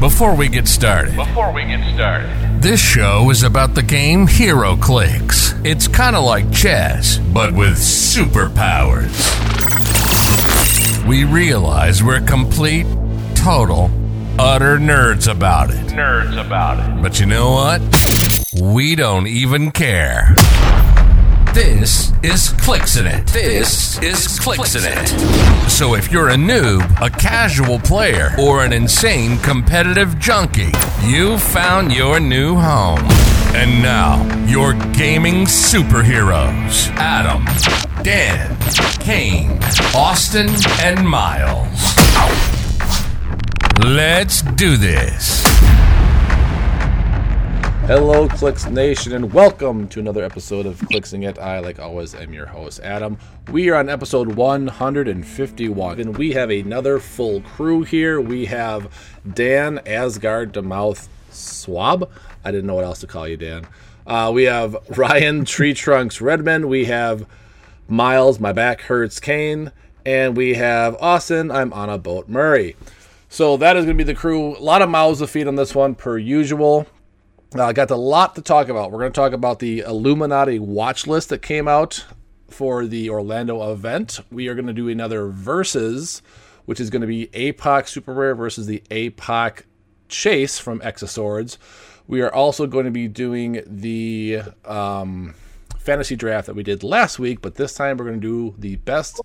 Before we get started, Before we get started, this show is about the game HeroClix. It's kind of like chess, but with superpowers. We realize we're complete, total, utter nerds about it. nerds about it. But you know what? We don't even care. This is Clicksin' It. This is Clicksin' It. So if you're a noob, a casual player, or an insane competitive junkie, you found your new home. And now, your gaming superheroes Adam, Dan, Kane, Austin, and Miles. Let's do this. Hello, Clicks Nation, and welcome to another episode of Clicksing It. I, like always, am your host, Adam. We are on episode 151, and we have another full crew here. We have Dan Asgard Demouth Swab. I didn't know what else to call you, Dan. Uh, we have Ryan Tree Trunks Redman. We have Miles, My Back Hurts Kane. And we have Austin, I'm on a boat Murray. So that is going to be the crew. A lot of mouths to feed on this one, per usual. I uh, got a lot to talk about. We're going to talk about the Illuminati watch list that came out for the Orlando event. We are going to do another versus, which is going to be APOC Super Rare versus the APOC Chase from X of Swords. We are also going to be doing the um, fantasy draft that we did last week, but this time we're going to do the best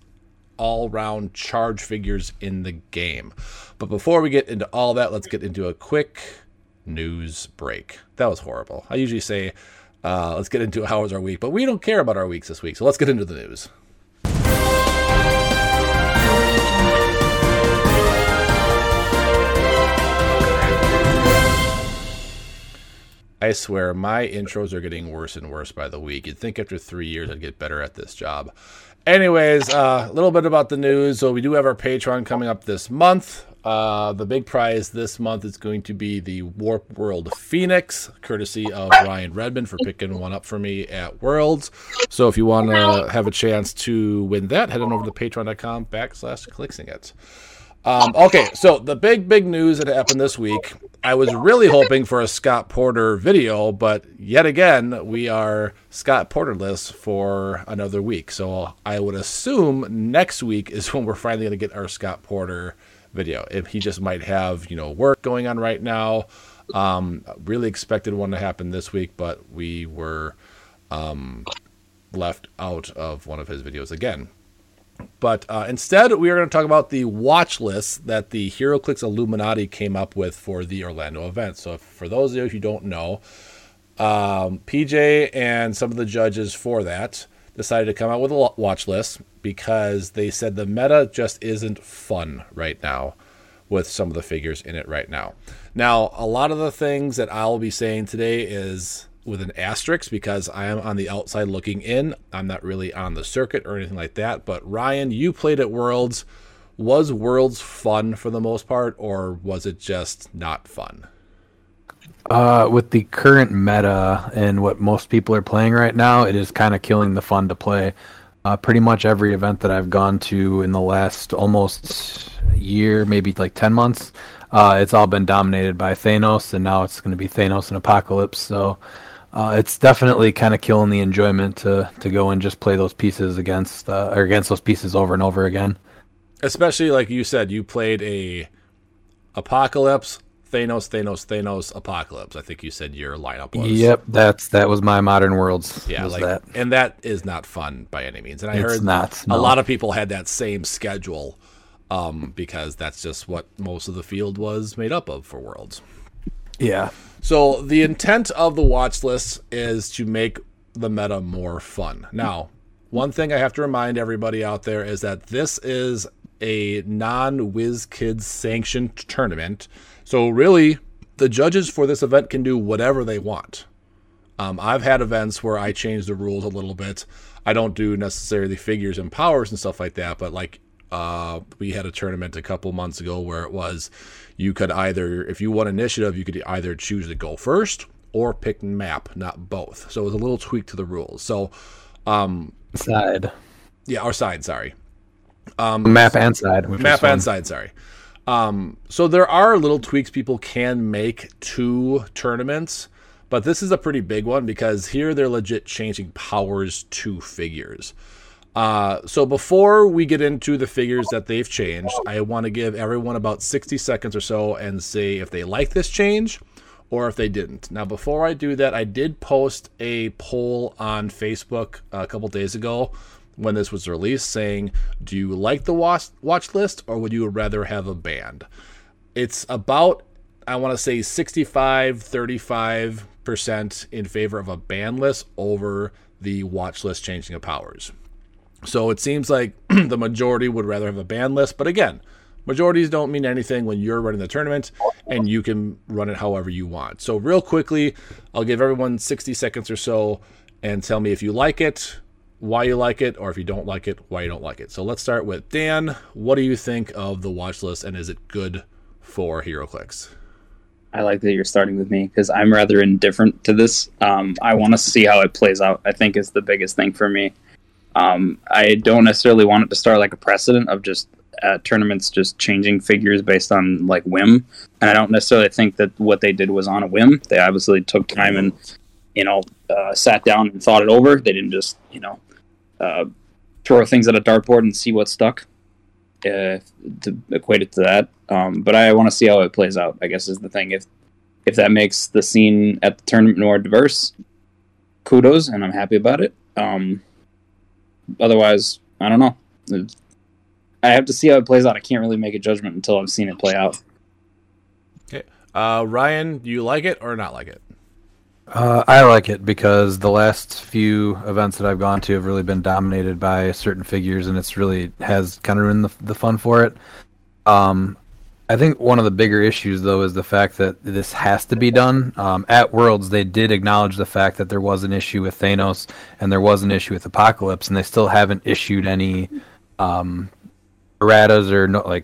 all round charge figures in the game. But before we get into all that, let's get into a quick news break. That was horrible. I usually say, uh, let's get into how was our week, but we don't care about our weeks this week, so let's get into the news. I swear, my intros are getting worse and worse by the week. You'd think after three years I'd get better at this job. Anyways, uh, a little bit about the news. So we do have our Patreon coming up this month. Uh, the big prize this month is going to be the Warp World Phoenix, courtesy of Ryan Redmond for picking one up for me at Worlds. So if you want to have a chance to win that, head on over to patreon.com backslash clicksing it. Um, okay, so the big, big news that happened this week. I was really hoping for a Scott Porter video, but yet again, we are Scott Porterless for another week. So I would assume next week is when we're finally going to get our Scott Porter video. If he just might have, you know, work going on right now. Um, really expected one to happen this week, but we were um, left out of one of his videos again. But uh, instead, we are going to talk about the watch list that the HeroClix Illuminati came up with for the Orlando event. So, for those of you who don't know, um, PJ and some of the judges for that decided to come out with a watch list because they said the meta just isn't fun right now with some of the figures in it right now. Now, a lot of the things that I'll be saying today is with an asterisk because I am on the outside looking in. I'm not really on the circuit or anything like that. But Ryan, you played at Worlds. Was Worlds fun for the most part, or was it just not fun? Uh, with the current meta and what most people are playing right now, it is kind of killing the fun to play. Uh, pretty much every event that I've gone to in the last almost year, maybe like 10 months, uh, it's all been dominated by Thanos, and now it's going to be Thanos and Apocalypse. So uh, it's definitely kind of killing the enjoyment to, to go and just play those pieces against uh, or against those pieces over and over again. Especially like you said, you played a Apocalypse, Thanos, Thanos, Thanos, Apocalypse. I think you said your lineup was. Yep, that's that was my Modern Worlds. Yeah, was like, that. and that is not fun by any means. And I It's heard not, a lot of people had that same schedule um, because that's just what most of the field was made up of for Worlds. Yeah, So the intent of the watch list is to make the meta more fun. Now, one thing I have to remind everybody out there is that this is a non-WizKids sanctioned tournament. So really, the judges for this event can do whatever they want. Um, I've had events where I change the rules a little bit. I don't do necessarily figures and powers and stuff like that, but like uh, we had a tournament a couple months ago where it was you could either, if you won initiative, you could either choose to go first or pick map, not both. So it was a little tweak to the rules. So, um, side yeah, our side, sorry. map and side. Map and side, sorry. Um, so there are little tweaks people can make to tournaments, but this is a pretty big one because here they're legit changing powers to figures. Uh, so before we get into the figures that they've changed, I want to give everyone about 60 seconds or so and say if they like this change or if they didn't. Now, before I do that, I did post a poll on Facebook a couple days ago when this was released saying, Do you like the watch, watch list or would you rather have a band? It's about, I want to say 65 35% in favor of a ban list over the watch list changing of powers. So it seems like the majority would rather have a ban list, but again, majorities don't mean anything when you're running the tournament and you can run it however you want. So, real quickly, I'll give everyone 60 seconds or so and tell me if you like it, why you like it, or if you don't like it, why you don't like it. So, let's start with Dan. What do you think of the watch list and is it good for HeroClix? I like that you're starting with me because I'm rather indifferent to this. Um, I want to see how it plays out. I think is the biggest thing for me. Um, I don't necessarily want it to start like a precedent of just uh, tournaments just changing figures based on like whim, and I don't necessarily think that what they did was on a whim. They obviously took time and you know uh, sat down and thought it over. They didn't just you know uh, throw things at a dartboard and see what stuck. Uh, to equate it to that, um, but I want to see how it plays out. I guess is the thing. If if that makes the scene at the tournament more diverse, kudos, and I'm happy about it. Um, otherwise, I don't know. I have to see how it plays out. I can't really make a judgment until I've seen it play out. Okay, uh, Ryan, do you like it or not like it? Uh, I like it because the last few events that I've gone to have really been dominated by certain figures, and it's really has kind of ruined the, the fun for it. Um, I think one of the bigger issues, though, is the fact that this has to be done. Um, at Worlds, they did acknowledge the fact that there was an issue with Thanos and there was an issue with Apocalypse, and they still haven't issued any um, erratas or no, like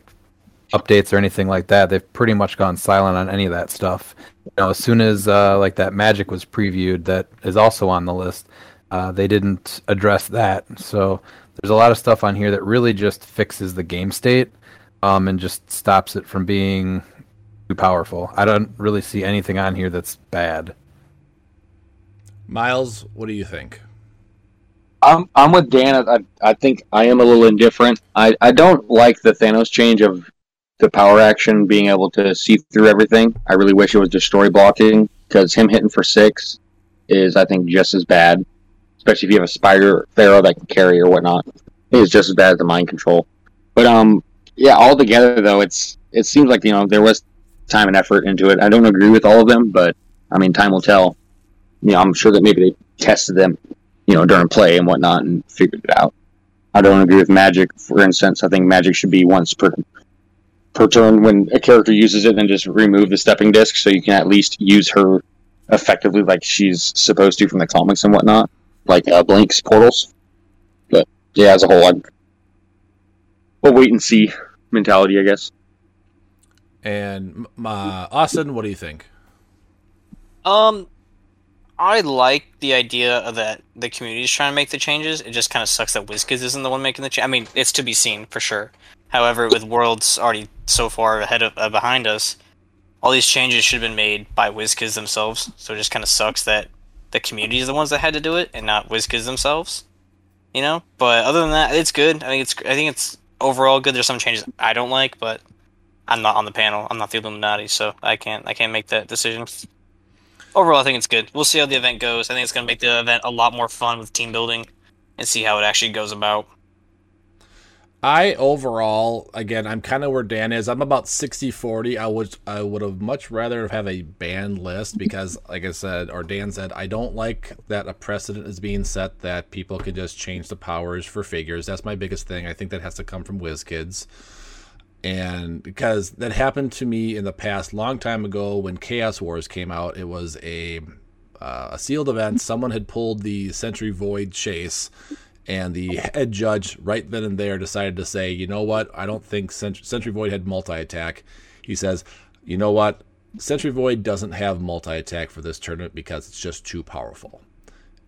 updates or anything like that. They've pretty much gone silent on any of that stuff. You know, as soon as uh, like that Magik was previewed, that is also on the list. Uh, they didn't address that, so there's a lot of stuff on here that really just fixes the game state um, and just stops it from being too powerful. I don't really see anything on here that's bad. Miles, what do you think? I'm I'm with Dan. I, I think I am a little indifferent. I, I don't like the Thanos change of the power action being able to see through everything. I really wish it was destroy blocking because him hitting for six is I think just as bad, especially if you have a spider pharaoh that can carry or whatnot. It's just as bad as the mind control. But um, yeah, altogether though, it's it seems like you know there was time and effort into it. I don't agree with all of them, but I mean, time will tell. You know, I'm sure that maybe they tested them, you know, during play and whatnot and figured it out. I don't agree with Magik, for instance. I think Magik should be once per per turn when a character uses it, and just remove the stepping disc so you can at least use her effectively like she's supposed to from the comics and whatnot, like uh, Blink's portals. But yeah, as a whole, I'd we'll wait and see mentality, I guess. And uh, Austin, what do you think? Um, I like the idea of that the community is trying to make the changes. It just kind of sucks that WizKids isn't the one making the change. I mean, it's to be seen for sure. However, with Worlds already so far ahead of uh, behind us, all these changes should have been made by WizKids themselves. So it just kind of sucks that the community is the ones that had to do it and not WizKids themselves. You know, but other than that, it's good. I think it's I think it's overall good. There's some changes I don't like, but I'm not on the panel. I'm not the Illuminati, so I can't I can't make that decision. Overall, I think it's good. We'll see how the event goes. I think it's going to make the event a lot more fun with team building and see how it actually goes about. I overall, again, I'm kind of where Dan is. I'm about 60-40. I would I would have much rather have a banned list because, like I said, or Dan said, I don't like that a precedent is being set that people can just change the powers for figures. That's my biggest thing. I think that has to come from WizKids. And because that happened to me in the past, long time ago when Chaos Wars came out, it was a uh, a sealed event. Someone had pulled the Sentry Void chase and the head judge right then and there decided to say, you know what, I don't think Sent- Sentry Void had multi attack. He says, you know what, Sentry Void doesn't have multi attack for this tournament because it's just too powerful.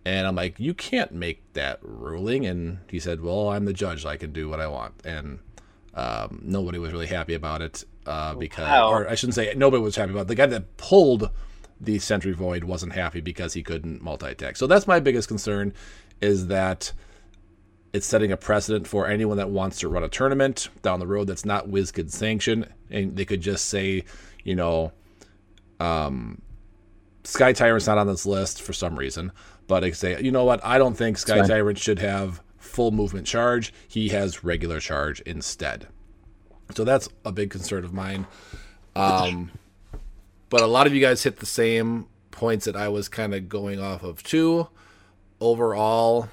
And I'm like, you can't make that ruling. And he said, well, I'm the judge, I can do what I want. And um, nobody was really happy about it. uh, because, Wow. or I shouldn't say nobody was happy about. it. The guy that pulled the Sentry Void wasn't happy because he couldn't multi-attack. So that's my biggest concern, is that it's setting a precedent for anyone that wants to run a tournament down the road that's not WizKid sanctioned, and they could just say, you know, um, Sky Tyrant's not on this list for some reason, but they say, you know what, I don't think Sky. Tyrant should have full movement charge. He has regular charge instead. So that's a big concern of mine. Um, but a lot of you guys hit the same points that I was kind of going off of too. Overall,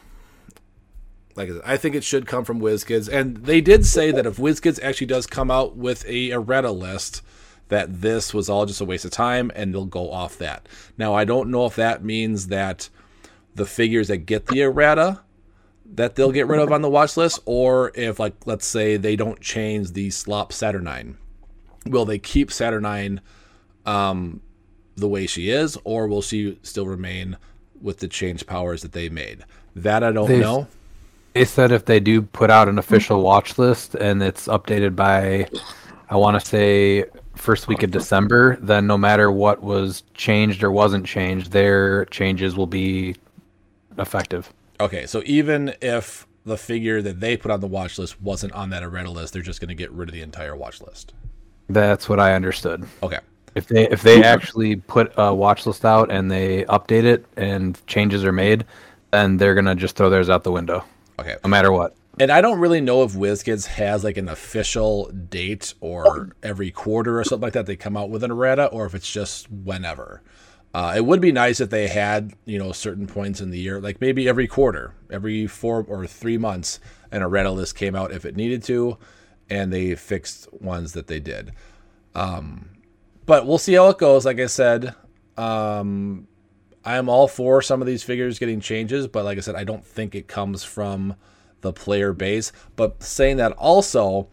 like I said, I think it should come from WizKids. And they did say that if WizKids actually does come out with a errata list, that this was all just a waste of time and they'll go off that. Now, I don't know if that means that the figures that get the errata that they'll get rid of on the watch list, or if, like, let's say they don't change the slop Saturnine. Will they keep Saturnine um, the way she is, or will she still remain with the change powers that they made? That I don't They- know. They said if they do put out an official mm-hmm. watch list and it's updated by, I want to say, first week of December, then no matter what was changed or wasn't changed, their changes will be effective. Okay, so even if the figure that they put on the watch list wasn't on that errata list, they're just going to get rid of the entire watch list. That's what I understood. Okay. If they if they actually put a watch list out and they update it and changes are made, then they're gonna just throw theirs out the window, Okay. no matter what. And I don't really know if WizKids has like an official date or every quarter or something like that they come out with an errata or if it's just whenever. Uh, it would be nice if they had, you know, certain points in the year, like maybe every quarter, every four or three months, an errata list came out if it needed to, and they fixed ones that they did. Um, but we'll see how it goes. Like I said, um, I'm all for some of these figures getting changes, but like I said, I don't think it comes from the player base. But saying that also,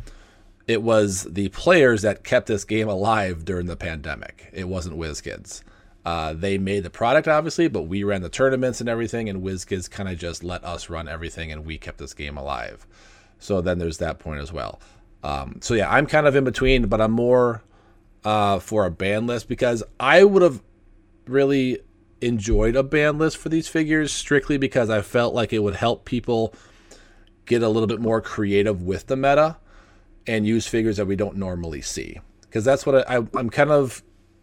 it was the players that kept this game alive during the pandemic. It wasn't WizKids. Uh, they made the product, obviously, but we ran the tournaments and everything, and WizKids kind of just let us run everything, and we kept this game alive. So then there's that point as well. Um, so yeah, I'm kind of in between, but I'm more uh, for a ban list because I would have really enjoyed a ban list for these figures strictly because I felt like it would help people get a little bit more creative with the meta and use figures that we don't normally see. Because that's what I, I, I'm kind of.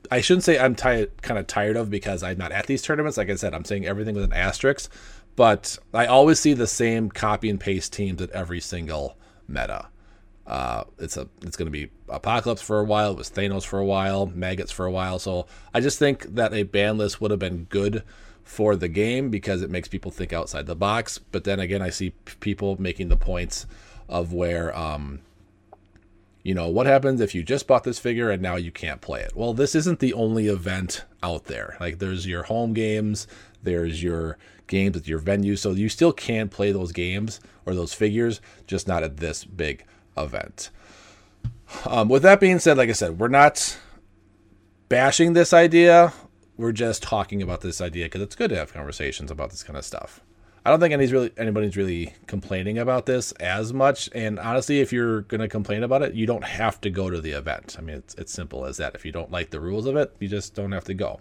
I shouldn't say I'm tired, kind of tired of because I'm not at these tournaments. Like I said, I'm saying everything with an asterisk, but I always see the same copy and paste teams at every single meta. Uh, it's a it's going to be Apocalypse for a while. It was Thanos for a while, Magiks for a while. So I just think that a ban list would have been good for the game because it makes people think outside the box. But then again, I see people making the points of where, um, you know, what happens if you just bought this figure and now you can't play it? Well, this isn't the only event out there. Like there's your home games, there's your games at your venue, so you still can play those games or those figures, just not at this big event. Um, with that being said, like I said, we're not bashing this idea. We're just talking about this idea because it's good to have conversations about this kind of stuff. I don't think anybody's really anybody's really complaining about this as much. And honestly, if you're gonna complain about it, you don't have to go to the event. I mean, it's it's simple as that. If you don't like the rules of it, you just don't have to go.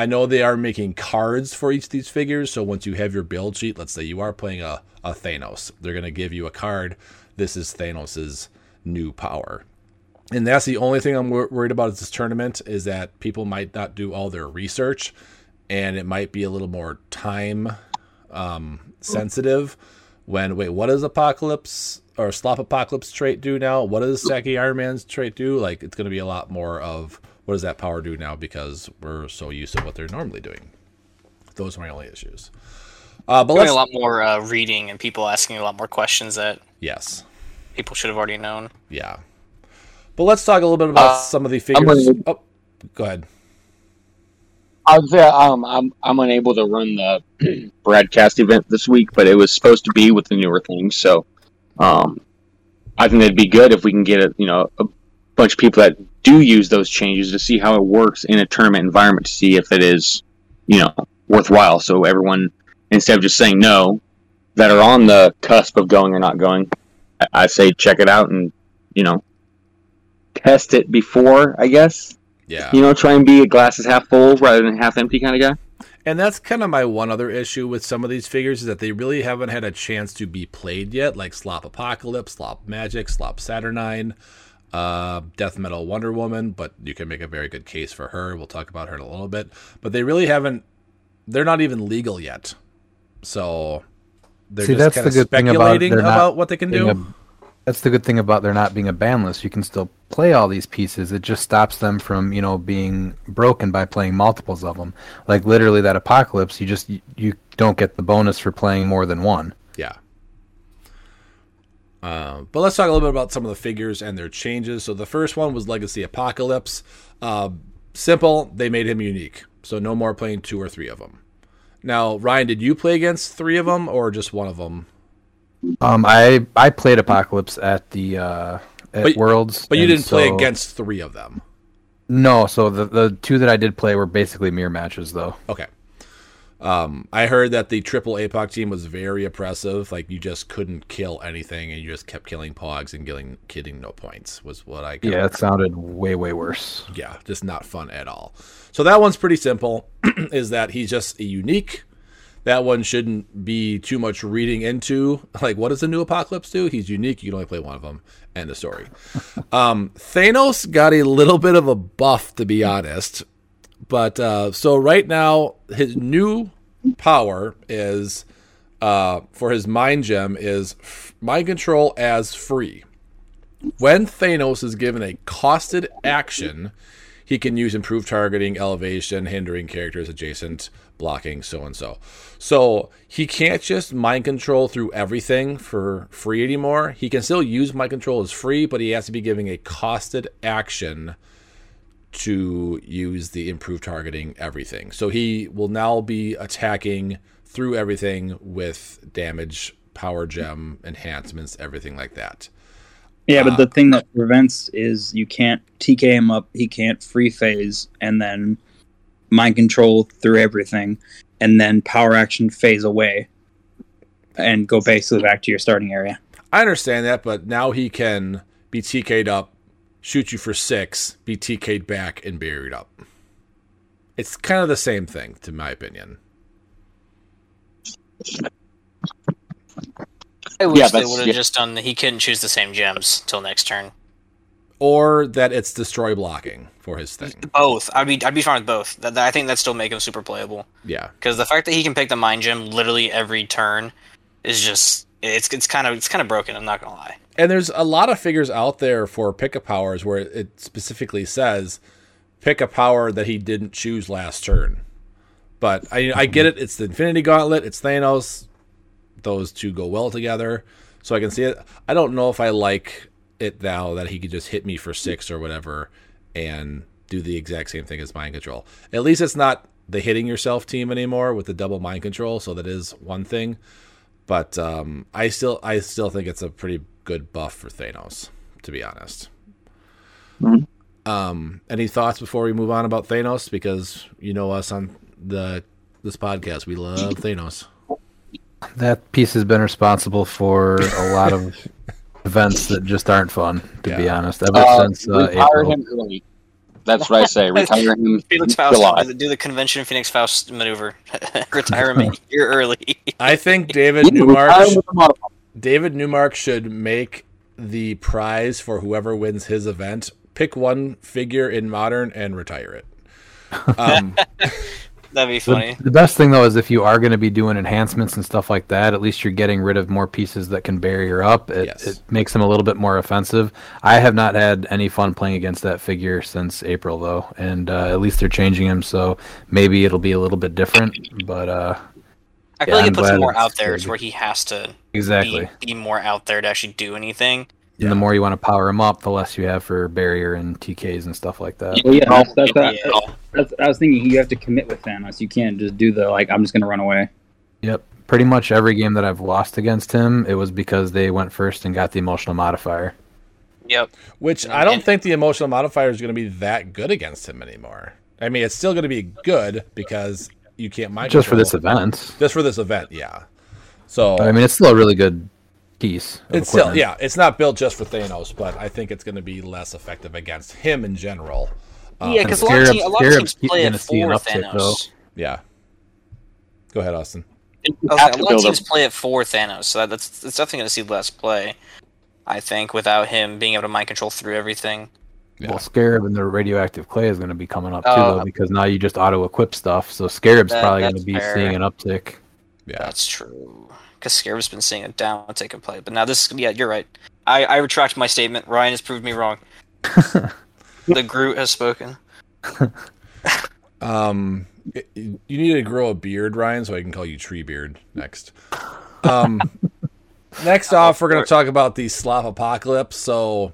I know they are making cards for each of these figures. So once you have your build sheet, let's say you are playing a, a Thanos, they're gonna give you a card. This is Thanos's new power and that's the only thing I'm wor- worried about is this tournament is that people might not do all their research, and it might be a little more time um, sensitive. When wait, what does Apocalypse or Slop Apocalypse trait do now? What does Saki Iron Man's trait do? Like it's going to be a lot more of what does that power do now because we're so used to what they're normally doing. Those are my only issues. Uh, but Doing let's a lot more uh, reading and people asking a lot more questions that yes, people should have already known. yeah. But let's talk a little bit about Uh, some of the figures. gonna- Oh, go ahead. I would say um, I'm I'm unable to run the broadcast event this week, but it was supposed to be with the newer things. So, um, I think it'd be good if we can get a you know a bunch of people that do use those changes to see how it works in a tournament environment to see if it is you know worthwhile. So everyone instead of just saying no, that are on the cusp of going or not going, I, I say check it out and you know test it before, I guess. Yeah. You know, try and be a glasses half full rather than half empty kind of guy. And that's kind of my one other issue with some of these figures is that they really haven't had a chance to be played yet, like Slop Apocalypse, Slop Magik, Slop Saturnine, uh, Death Metal Wonder Woman. But you can make a very good case for her. We'll talk about her in a little bit. But they really haven't. They're not even legal yet, so they're See, just that's kind the of good thing about about what they can do. a- that's the good thing about there not being a ban list. You can still play all these pieces. It just stops them from, you know, being broken by playing multiples of them. Like literally that apocalypse, you just you, you don't get the bonus for playing more than one. Yeah. Uh, but let's talk a little bit about some of the figures and their changes. So the first one was Legacy Apocalypse. Uh, simple, they made him unique. So no more playing two or three of them. Now, Ryan, did you play against three of them or just one of them? Um, I I played Apocalypse at the uh, at But- Worlds, But you didn't play against three of them. No, so the the two that I did play were basically mirror matches, though. Okay. Um, I heard that the triple APOC team was very oppressive. Like you just couldn't kill anything, and you just kept killing pogs and killing, getting no points. Was what I Yeah, it sounded way way worse. yeah, just not fun at all. So that one's pretty simple. is that he's just a unique. That one shouldn't be too much reading into. Like, what does the new apocalypse do? He's unique. You can only play one of them. End of story. um, Thanos got a little bit of a buff, to be honest. But uh, so right now, his new power is uh, for his mind gem is f- mind control as free. When Thanos is given a costed action, he can use improved targeting, elevation, hindering characters adjacent, blocking, so and so. So he can't just mind control through everything for free anymore. He can still use mind control as free, but he has to be giving a costed action to use the improved targeting everything. So he will now be attacking through everything with damage, power gem, enhancements, everything like that. Yeah, Uh, but the thing that prevents is you can't TK him up, he can't free phase, and then mind control through everything, and then power action phase away, and go basically back to your starting area. I understand that, but now he can be TK'd up, shoot you for six, be TK'd back, and buried up. It's kind of the same thing, to my opinion. I wish Yeah, they would have yeah. just done. He couldn't choose the same gems till next turn. Or that it's destroy blocking for his thing. Both. I'd be. I'd be fine with both. That, that- I think that still make him super playable. Yeah. Because the fact that he can pick the mind gem literally every turn is just. It's it's kind of it's kind of broken. I'm not gonna lie. And there's a lot of figures out there for pick a powers where it specifically says pick a power that he didn't choose last turn. But I, I get it. It's the Infinity Gauntlet. It's Thanos. Those two go well together. So I can see it. I don't know if I like it now that he could just hit me for six or whatever and do the exact same thing as mind control. At least it's not the hitting yourself team anymore with the double mind control. So that is one thing. But um, I still I still think it's a pretty good buff for Thanos, to be honest. Mhm. Um, any thoughts before we move on about Thanos? Because you know us on the this podcast, we love Thanos. That piece has been responsible for a lot of events that just aren't fun, to be honest. Ever Uh, since uh, retire April. Him early. That's what I say. Retire him Felix Faust July. do the, convention Phoenix Faust maneuver. Retirement year early. I think David Newmark with a modifier. David Newmark should make the prize for whoever wins his event. Pick one figure in modern and retire it. Um, That'd be The, funny. the best thing though is if you are going to be doing enhancements and stuff like that, at least you're getting rid of more pieces that can barrier up. It, Yes. it makes them a little bit more offensive. I have not had any fun playing against that figure since April though, and uh, at least they're changing him, so maybe it'll be a little bit different. But uh, I feel Yeah, like I'm it puts him more out there. It's where he has to exactly, be, be more out there to actually do anything. And the more you want to power him up, the less you have for barrier and TKs and stuff like that. Well, yeah, that's, that's, that's, Yeah. that's, I was thinking you have to commit with Thanos. You can't just do the like I'm just gonna run away. Yep. Pretty much every game that I've lost against him, it was because they went first and got the emotional modifier. Yep. which I don't think the emotional modifier is going to be that good against him anymore. I mean, it's still going to be good because you can't mind Just for this event. Just for this event, yeah. So I mean, it's still a really good piece. of It's still yeah, it's not built just for Thanos, but I think it's going to be less effective against him in general. Uh, yeah, because a, lot of Scarabs- team- a lot of Scarabs teams play it for uptick, Thanos. though. yeah. Go ahead, Austin. Okay, a lot of teams them. play it for Thanos, so that's that's definitely going to see less play. I think without him being able to mind control through everything. Yeah. Well, Scarab and the radioactive clay is going to be coming up too, Uh, though, because now you just auto equip stuff. So Scarab's That- probably going to be fair. seeing an uptick. Yeah. That's true. Because Scarab's been seeing a downtick in play, but now this, is yeah, you're right. I, I retract my statement. Ryan has proved me wrong. the Groot has spoken. Um, you need to grow a beard, Ryan, so I can call you Tree Beard next. Um, next off, we're going to talk about the Slop Apocalypse. So,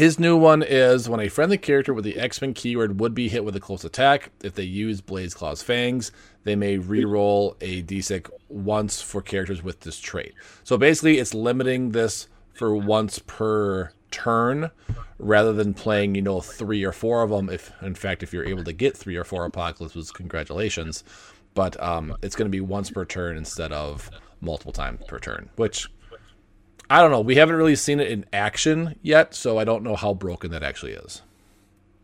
his new one is when a friendly character with the X Men keyword would be hit with a close attack. If they use Blaze Claw's Fangs, they may re-roll a D6 once for characters with this trait. So basically, it's limiting this for once per turn rather than playing, you know, three or four of them. If in fact, if you're able to get three or four apocalypses, congratulations. But um, it's going to be once per turn instead of multiple times per turn, which I don't know. We haven't really seen it in action yet, so I don't know how broken that actually is.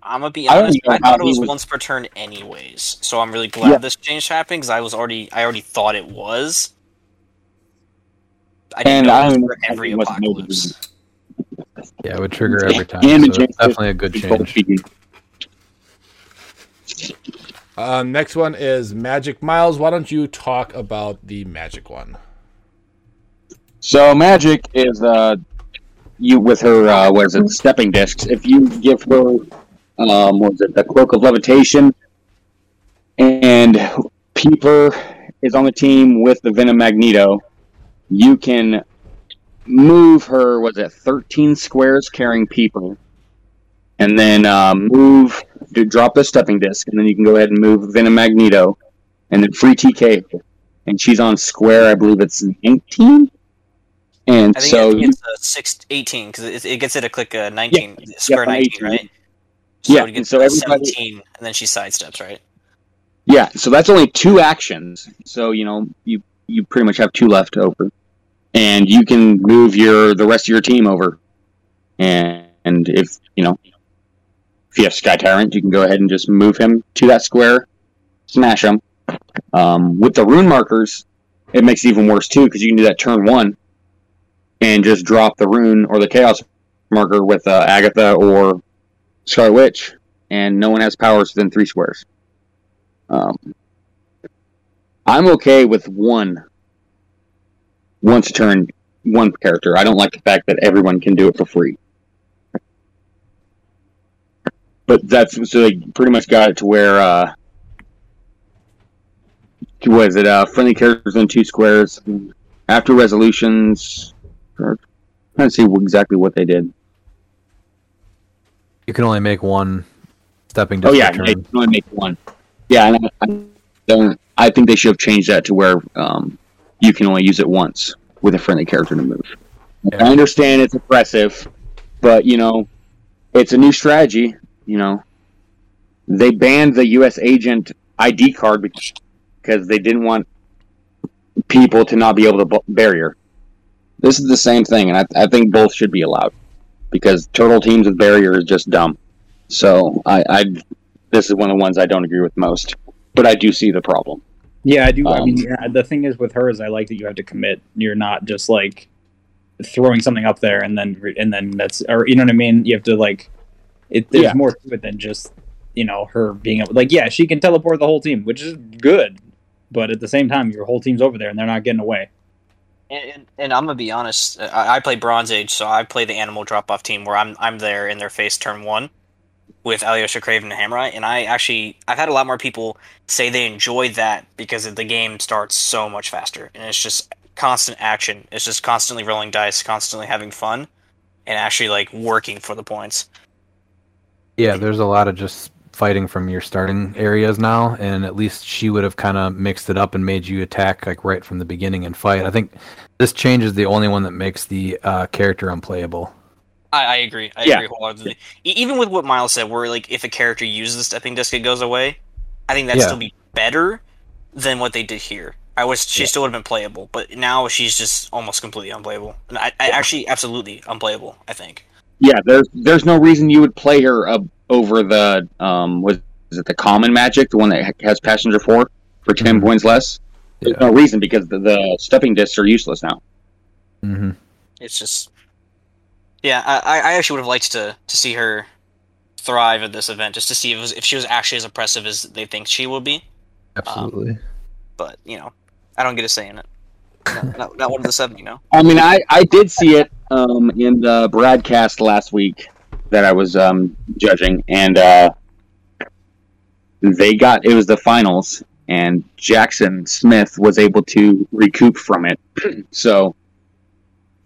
I'm gonna be honest. know I, thought it was was- once per turn, anyways. So I'm really glad Yeah. this change happened because I was already, I already thought it was. I didn't And know I it was don't for every apocalypse. Yeah, it would trigger every time. And so it's definitely a good change. Uh, next one is Magik Miles. Why don't you talk about the Magik one? So Magik is uh you with her uh what is it stepping discs. If you give her um what is it the cloak of levitation and Peeper is on the team with the Venom Magneto, you can move her was it thirteen squares carrying Peeper. And then uh, move to drop the stepping disc, and then you can go ahead and move Venom Magneto, and then free TK. And she's on square, I believe it's 19. And I think so it gets a six, 18 because it, it gets it to click a 19 square yeah, 19, 18. right? Yeah, it and gets so to everybody- 17, and then she sidesteps, right? yeah, so that's only two actions. So you know you you pretty much have two left over, and you can move your the rest of your team over. And and if you know if you have Sky Tyrant, you can go ahead and just move him to that square, smash him. Um, with the rune markers, it makes it even worse too because you can do that turn one, and just drop the rune or the chaos marker with uh, Agatha or Scarlet Witch, and no one has powers within three squares. Um, I'm okay with one once a turn, one character. I don't like the fact that everyone can do it for free. But that's so they pretty much got it to where uh, was it uh, friendly characters in two squares after resolutions. I'm trying to see exactly what they did. You can only make one stepping Oh yeah, turn. can only make one. Yeah, and I, I don't. I think they should have changed that to where um, you can only use it once with a friendly character to move. Yeah. I understand it's oppressive, but you know, it's a new strategy. You know, they banned the U.S. agent ID card because they didn't want people to not be able to barrier. This is the same thing, and I, I think both should be allowed because turtle teams with barrier is just dumb. So I, I this is one of the ones I don't agree with most, but I do see the problem. Yeah, I do. I Um, mean, yeah, the thing is with her is I like that you have to commit. You're not just like throwing something up there and then and then that's or you know what I mean. You have to like it. There's Yeah. more to it than just you know her being able. Like, yeah, she can teleport the whole team, which is good, but at the same time, your whole team's over there and they're not getting away. And, and, and I'm gonna be honest. Uh, I, I play Bronze Age, so I play the animal drop off team where I'm I'm there in their face turn one with Alyosha Kraven and Hamrai, and I actually I've had a lot more people say they enjoy that because the game starts so much faster and it's just constant action. It's just constantly rolling dice, constantly having fun, and actually like working for the points. Yeah, there's a lot of just fighting from your starting areas now, and at least she would have kind of mixed it up and made you attack like right from the beginning and fight. I think this change is the only one that makes the uh, character unplayable. I, I agree. I Yeah. agree wholeheartedly. E- even with what Miles said, where like if a character uses the stepping disc, it goes away. I think that'd Yeah. still be better than what they did here. I wish she still would have been playable, but now she's just almost completely unplayable. And I, I actually absolutely unplayable. I think. Yeah, there's there's no reason you would play her up over the um was is it the common Magik, the one that has passenger four for 10 points less. There's no reason because the, the stepping discs are useless now. Mm-hmm. It's just, yeah. I, I I actually would have liked to to see her thrive at this event, just to see if, was, if she was actually as impressive as they think she will be. Absolutely. But you know, I don't get a say in it. Not, not, not one of the seven, you know. I mean, I, I did see it um, in the broadcast last week that I was um, judging, and uh, they got it was the finals, and Jackson Smith was able to recoup from it. so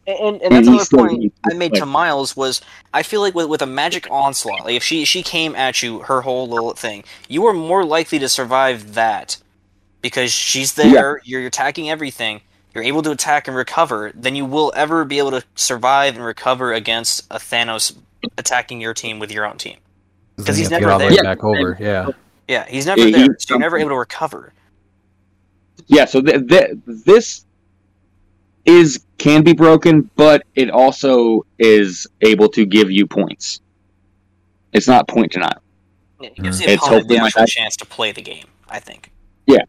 And, and, that's another point I made to Miles was I feel like with, with a Magik onslaught, like if she she came at you her whole little thing, you are more likely to survive that because she's there, you're attacking everything, you're able to attack and recover, than you will ever be able to survive and recover against a Thanos attacking your team with your own team because he's you have to never get all the way there. back over. Yeah. Yeah, he's never Yeah, there, he- so you're never able to recover. yeah, so th- th- this is can be broken, but it also is able to give you points. It's not point denial. It gives the Mm-hmm. It's opponent the actual chance to play the game, I think. Yeah.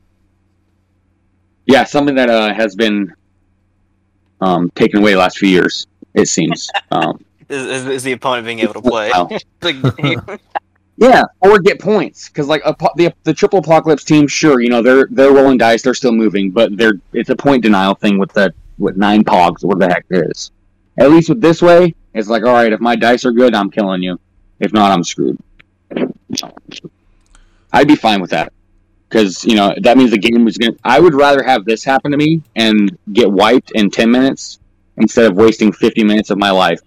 Yeah, something that uh, has been um, taken away the last few years. It seems. Um, Is, is, is the opponent being able to play? Yeah, or get points because like apo- the the triple apocalypse team, sure, you know they're they're rolling dice, they're still moving, but they're it's a point denial thing with the with nine pogs, what the heck it is. At least with this way, it's like all right, if my dice are good, I'm killing you. If not, I'm screwed. I'd be fine with that because you know that means the game was gonna. I would rather have this happen to me and get wiped in ten minutes instead of wasting fifty minutes of my life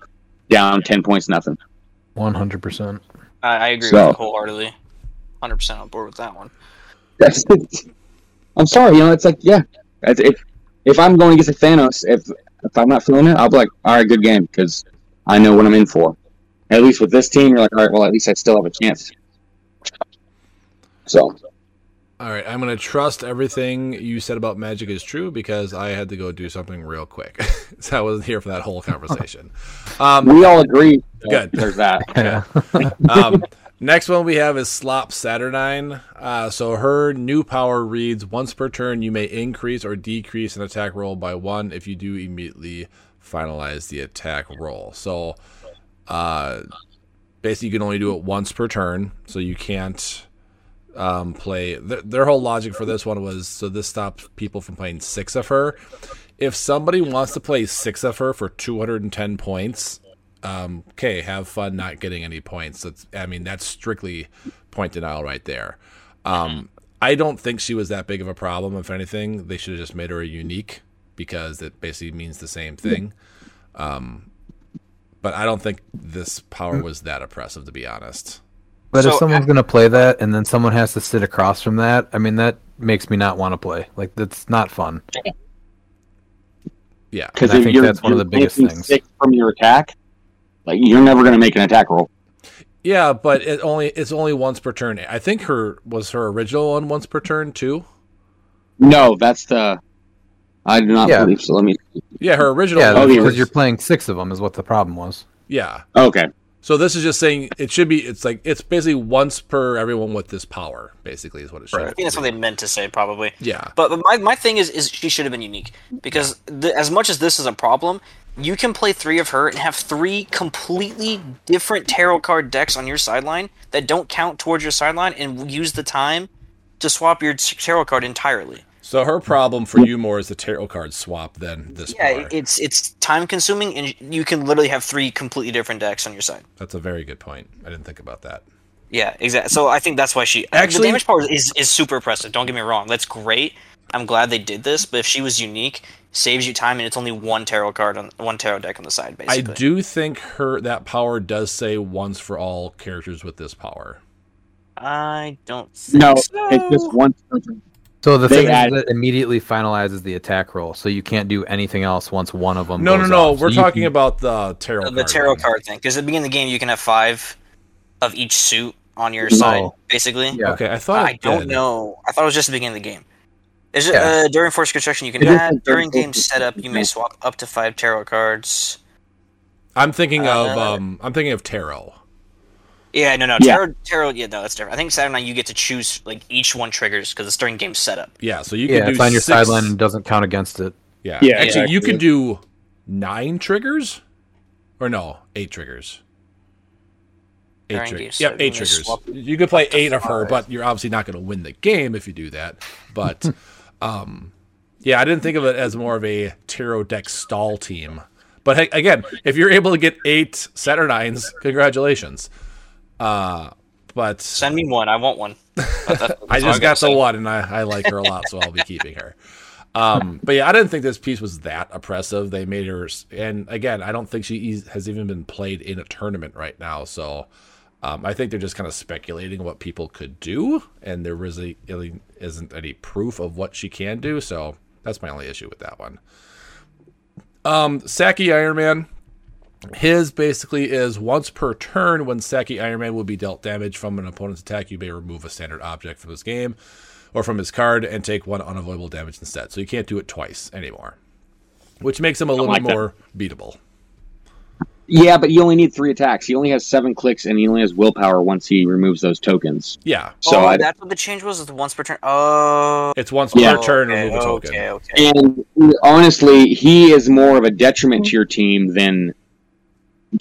down ten points nothing. One hundred percent. I, I agree So- with you wholeheartedly. 100% on board with that one. That's I'm sorry, you know, it's like yeah. If if, if I'm going against a Thanos, if if I'm not feeling it, I'll be like, all right, good game, because I know what I'm in for. At least with this team, you're like, all right, well, at least I still have a chance. So All right, I'm going to trust everything you said about Magik is true because I had to go do something real quick. so I wasn't here for that whole conversation. Um, we all agree. Good. There's that. Yeah. um, next one we have is Slop Saturnine. Uh, so her new power reads once per turn, you may increase or decrease an attack roll by one. If you do, immediately finalize the attack roll. So uh, basically, you can only do it once per turn. So you can't um, play. Th- their whole logic for this one was so this stops people from playing six of her. If somebody wants to play six of her for 210 points, um, okay, have fun not getting any points. That's, I mean, that's strictly point denial right there. Um, I don't think she was that big of a problem. If anything, they should have just made her a unique because it basically means the same thing. Um, but I don't think this power was that oppressive, to be honest. But if So, someone's uh, gonna play that and then someone has to sit across from that, I mean that makes me not want to play. Like that's not fun. Yeah. Because I if think you're, that's one of the biggest things. six from your attack, like you're never going to make an attack roll. Yeah, but it only it's only once per turn. I think her was her original one once per turn too. No, that's the. I do not Yeah. believe so. Let me. Yeah, her original. Yeah, oh, because you're playing six of them is what the problem was. Yeah. Okay. So this is just saying it should be. It's like it's basically once per everyone with this power. Basically, is what it should. I think that's what they meant to say, probably. Yeah. But, but my, my thing is, is she should have been unique because the, as much as this is a problem, you can play three of her and have three completely different tarot card decks on your sideline that don't count towards your sideline, and use the time to swap your tarot card entirely. So her problem for you more is the tarot card swap than this Yeah, power. it's it's time consuming, and you can literally have three completely different decks on your side. That's a very good point. I didn't think about that. Yeah, exactly. So I think that's why she Actually- the damage power is is super impressive. Don't get me wrong, that's great. I'm glad they did this, but if she was unique, saves you time, and it's only one tarot card on one tarot deck on the side, Basically, I do think her that power does say once for all characters with this power. I don't. Think No, so. it's just one. Person. So the They thing add- is that immediately finalizes the attack roll, so you can't do anything else once one of them. No, no, goes no. off. We're you talking can- about the tarot. the, the card tarot one. card thing, because at the beginning of the game, you can have five of each suit on your side, basically. Yeah. Okay, I thought I it don't did. know. I thought it was just the beginning of the game. Is it Yeah. uh, during force construction? You can It is add during during game setup. You may swap up to five tarot cards. I'm thinking of Uh, um, I'm thinking of tarot. Yeah, no, no, Yeah. tarot, tarot. Yeah, no, that's different. I think Saturday you get to choose like each one triggers because it's during game setup. Yeah, so you Yeah, can do it's on your six- sideline and doesn't count against it. Yeah, Yeah, Actually, you exactly. could do nine triggers, or no, eight triggers. Eight During triggers. game Yep, eight triggers. You could play eight of her, but you're obviously not going to win the game if you do that. But, um, yeah, I didn't think of it as more of a tarot deck stall team. But hey, again, if you're able to get eight Saturnines, congratulations. Uh, but Send me one. I want one. That's- that's I just got the one, and I, I like her a lot, so I'll be keeping her. Um, but yeah, I didn't think this piece was that oppressive. They made her, and again, I don't think she has even been played in a tournament right now. So um, I think they're just kind of speculating what people could do, and there really, really isn't any proof of what she can do. So that's my only issue with that one. Um, Saki Iron Man. His basically is once per turn when Saki Iron Man will be dealt damage from an opponent's attack, you may remove a standard object from this game or from his card and take one unavoidable damage instead. So you can't do it twice anymore, which makes him a little like bit that. more beatable. Yeah, but you only need three attacks. He only has seven clicks, and he only has willpower once he removes those tokens. Yeah, So oh, I, that's what the change was. Is once per turn. Oh, it's once Yeah. per turn okay, remove a token. Okay, okay. and honestly, he is more of a detriment to your team than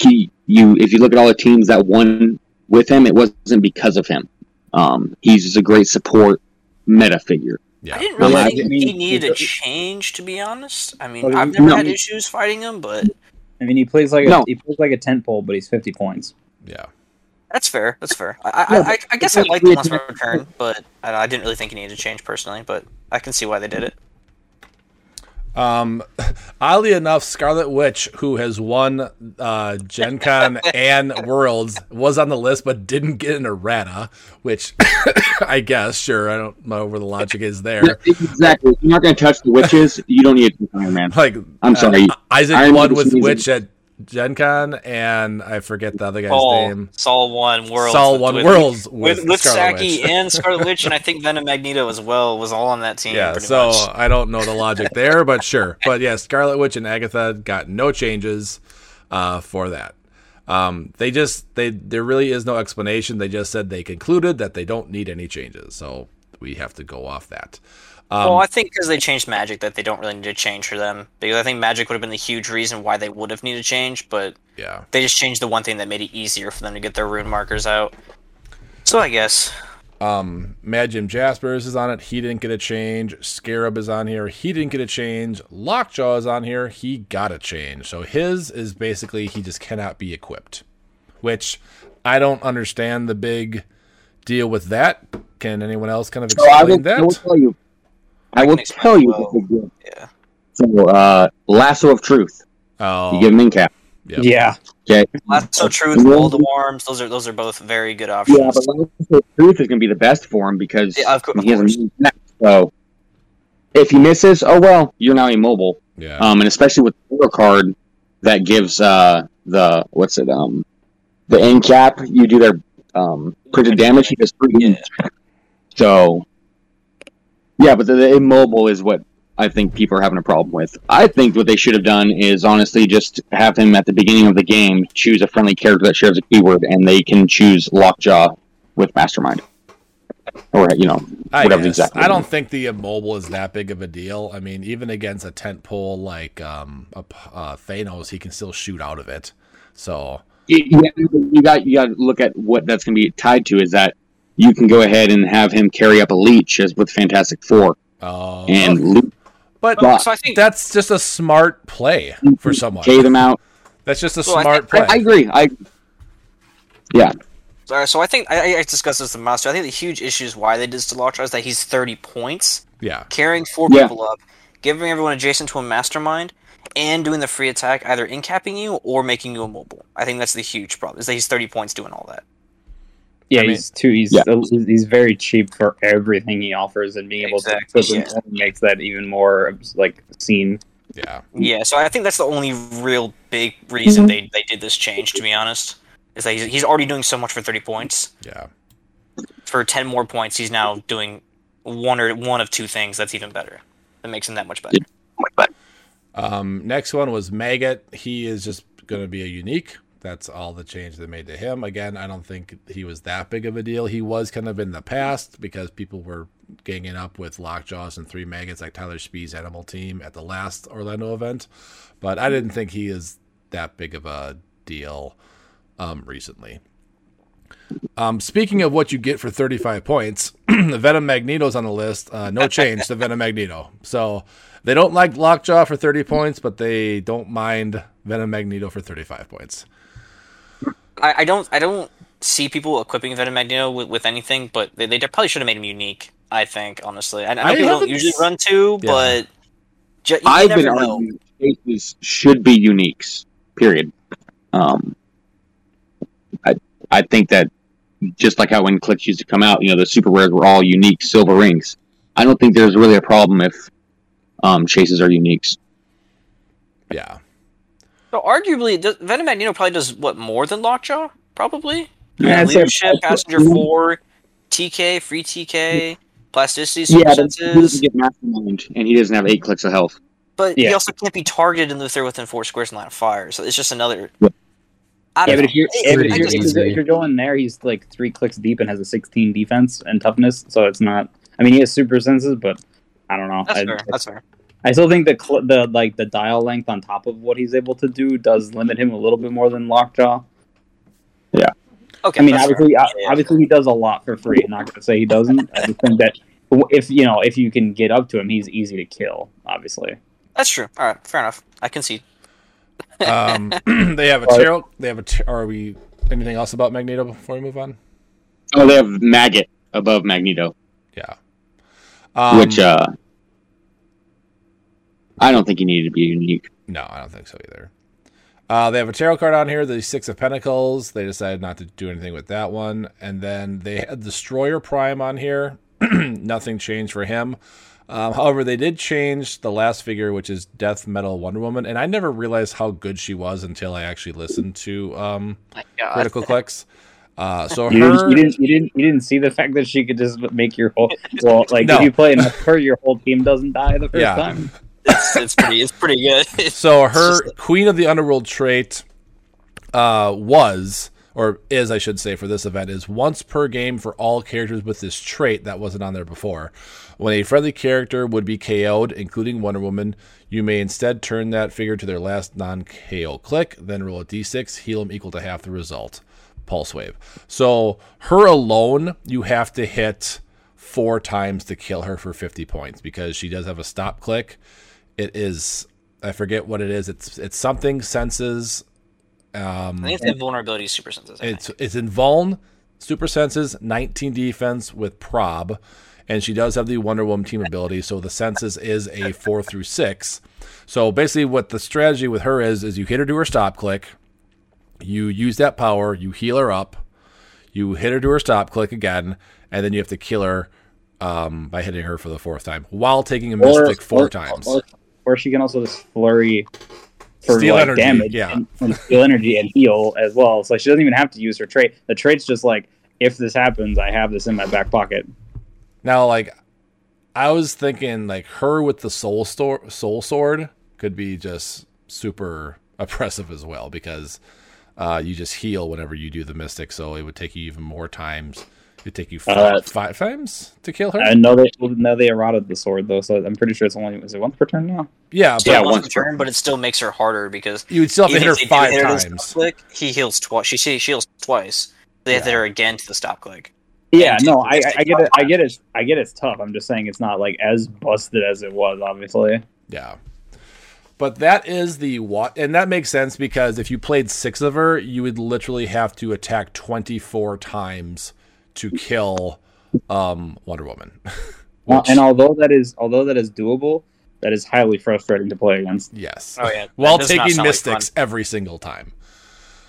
he, you. If you look at all the teams that won with him, it wasn't because of him. Um, he's just a great support meta figure. Yeah, I didn't really Yeah, I think mean, he needed a change, to be honest. I mean, I've never no. had issues fighting him, but I mean, he plays like a No. he plays like a tent pole, but he's fifty points. yeah. that's fair. That's fair. I, I, Yeah, I, I guess I like like the three once per attacks. turn, but I, I didn't really think he needed a change personally. But I can see why they did it. Um, oddly enough, Scarlet Witch, who has won uh, Gen Con and Worlds, was on the list but didn't get an errata, which I guess, sure, I don't know where the logic is there. Exactly. If you're not going to touch the witches, you don't need a Iron Man. Like, I'm sorry. uh, Isaac Iron won with Witch at Gen Con, and I forget the other guy's Saul, name. Saul won Worlds. Saul won with, Worlds with, with, with Saki Witch. and Scarlet Witch, and I think Venom Magneto as well was all on that team. Yeah, so much. I don't know the logic there, but sure. But yeah, Scarlet Witch and Agatha got no changes uh, for that. Um, they just they there really is no explanation. They just said they concluded that they don't need any changes, so we have to go off that. Um, well, I think because they changed Magik, that they don't really need to change for them. Because I think Magik would have been the huge reason why they would have needed to change, but yeah, they just changed the one thing that made it easier for them to get their rune markers out. So I guess um, Mad Jim Jaspers is on it. He didn't get a change. Scarab is on here. He didn't get a change. Lockjaw is on here. He got a change. So his is basically he just cannot be equipped, which I don't understand the big deal with that. Can anyone else kind of So I will, explain I will that? tell you. I I will tell you well. the yeah. So, uh, Lasso of Truth. Oh, You give him incap. Yep. Yeah, Okay. Lasso Truth, Yeah. World of Worms, those are those are both very good options. Yeah, but Lasso of Truth is going to be the best for him because Yeah, of cour- of he has a course. cap. So, if he misses, oh well, you're now immobile. yeah. Um, and especially with the card that gives uh the what's it um the end cap, you do their um printed damage. He does three. Yeah. So, yeah, but the, the immobile is what I think people are having a problem with. I think what they should have done is honestly just have him at the beginning of the game choose a friendly character that shares a keyword, and they can choose Lockjaw with Mastermind, or you know I whatever guess. exactly. I don't think the immobile is that big of a deal. I mean, even against a tent pole like um, a uh, Thanos, he can still shoot out of it. So you, you got you got to look at what that's going to be tied to. Is that you can go ahead and have him carry up a leech as with Fantastic Four, uh, and loot, but Well, So I think that's just a smart play for someone. K them out. That's just a Well, smart think- play. I, I agree. I yeah. Sorry, so I think I, I discussed this with the master. I think the huge issue is why they did this to Lockjaw is that he's 30 points, yeah, carrying four Yeah. people up, giving everyone adjacent to a mastermind, and doing the free attack, either incapping you or making you immobile. I think that's the huge problem. Is that he's 30 points doing all that. Yeah, I mean- he's too. He's Yeah. he's he's very cheap for everything he offers, and being able Exactly, to yeah. to makes that even more like seen. yeah. Yeah, so I think that's the only real big reason they, they did this change. To be honest, is that he's, he's already doing so much for 30 points. Yeah. For 10 more points, he's now doing one or one of two things, that's even better. That makes him that much better. Um, next one was Maggott. He is just going to be a unique. That's all the change they made to him. Again, I don't think he was that big of a deal. He was kind of in the past because people were ganging up with Lockjaws and three maggots like Tyler Spee's animal team at the last Orlando event. But I didn't think he is that big of a deal um, recently. Um, speaking of what you get for 35 points, the Venom Magneto's on the list. Uh, no change to Venom Magneto. So they don't like Lockjaw for 30 points, but they don't mind Venom Magneto for 35 points. I, I don't I don't see people equipping Venom Magneto with, with anything, but they, they probably should have made him unique. I think honestly, I, I know I people don't usually run two, Yeah. but ju- you I've been know. arguing cases should be uniques. Period. Um, I I think that just like how when clicks used to come out, you know, the super rares were all unique silver rings. I don't think there's really a problem if um, chases are uniques. Yeah. So arguably, does, Venom Magneto probably does what more than Lockjaw? Probably. Yeah, I'd say- Leadership, Passenger Four, TK, Free TK, Plasticity, Super Yeah, but he doesn't get mastermind, and he doesn't have eight clicks of health. But he also can't be targeted unless they're within four squares in line of fire. So it's just another. Yeah. Yeah, but if you're, It- yeah, but I if you're, just- if you're- if you're going there, he's like three clicks deep and has a 16 defense and toughness. So it's not. I mean, he has super senses, but I don't know. that's I, fair. That's fair. I still think the cl- the like the dial length on top of what he's able to do does limit him a little bit more than Lockjaw. Yeah. Okay. I mean, obviously, Yeah, uh, obviously he does a lot for free. I'm not going to say he doesn't. I just think that if you know if you can get up to him, he's easy to kill. Obviously, That's true. All right, fair enough. I concede. Um, they have a tarot. They have a. Tar- are we anything else about Magneto before we move on? Oh, they have Maggott above Magneto, Yeah. Um, which uh, I don't think he needed to be unique. No, I don't think so either. Uh, they have a tarot card on here, the Six of Pentacles. They decided not to do anything with that one. And then they had Destroyer Prime on here. Nothing changed for him. Um, however, they did change the last figure, which is Death Metal Wonder Woman. And I never realized how good she was until I actually listened to um, Critical Clicks. Uh, so you, her, didn't, you didn't you didn't you didn't see the fact that she could just make your whole well like No. if you play enough her, your whole team doesn't die the first Yeah. time. It's, it's pretty. It's pretty good. So her just- Queen of the Underworld trait uh, was, or is, I should say, for this event, is once per game for all characters with this trait that wasn't on there before. When a friendly character would be KO'd, including Wonder Woman, you may instead turn that figure to their last non-KO click, then roll a d6, heal them equal to half the result. Pulse wave. So her alone, you have to hit four times to kill her for 50 points because she does have a stop click. It is I forget what it is. It's it's something senses. Um, I think it's invulnerability super senses. I it's think. it's invuln, super senses, 19 defense with prob, and she does have the Wonder Woman team ability. So the senses is a four through six. So basically, what the strategy with her is is you hit her to her stop click, you use that power, you heal her up, you hit her to her stop click again, and then you have to kill her um, by hitting her for the fourth time while taking a mystic four or, times. Or, or she can also just flurry for Steal like energy, damage yeah. and, and steal energy and heal as well. So she doesn't even have to use her trait. The trait's just like if this happens, I have this in my back pocket. Now, like, I was thinking, like, her with the soul store, soul sword could be just super oppressive as well because uh, you just heal whenever you do the mystic, so it would take you even more times. It'd take you five, Uh, five times to kill her. I know they know they eroded the sword though, so I'm pretty sure it's only is it once per turn now. yeah, but Yeah, once once per per- turn, but it still makes her harder because you would still have to hit her if they do five hit her times. stop click, he heals twice. She she heals twice. They have to hit her again to the stop click. Yeah, no, I, I I get it. I get it. I get it's tough. I'm just saying it's not like as busted as it was. Obviously, Yeah. But that is the what, and that makes sense because if you played six of her, you would literally have to attack 24 times to kill um, Wonder Woman. Which- and although that is although that is doable, that is highly frustrating to play against. yes. Oh yeah, While that does taking sound like mystics every single time.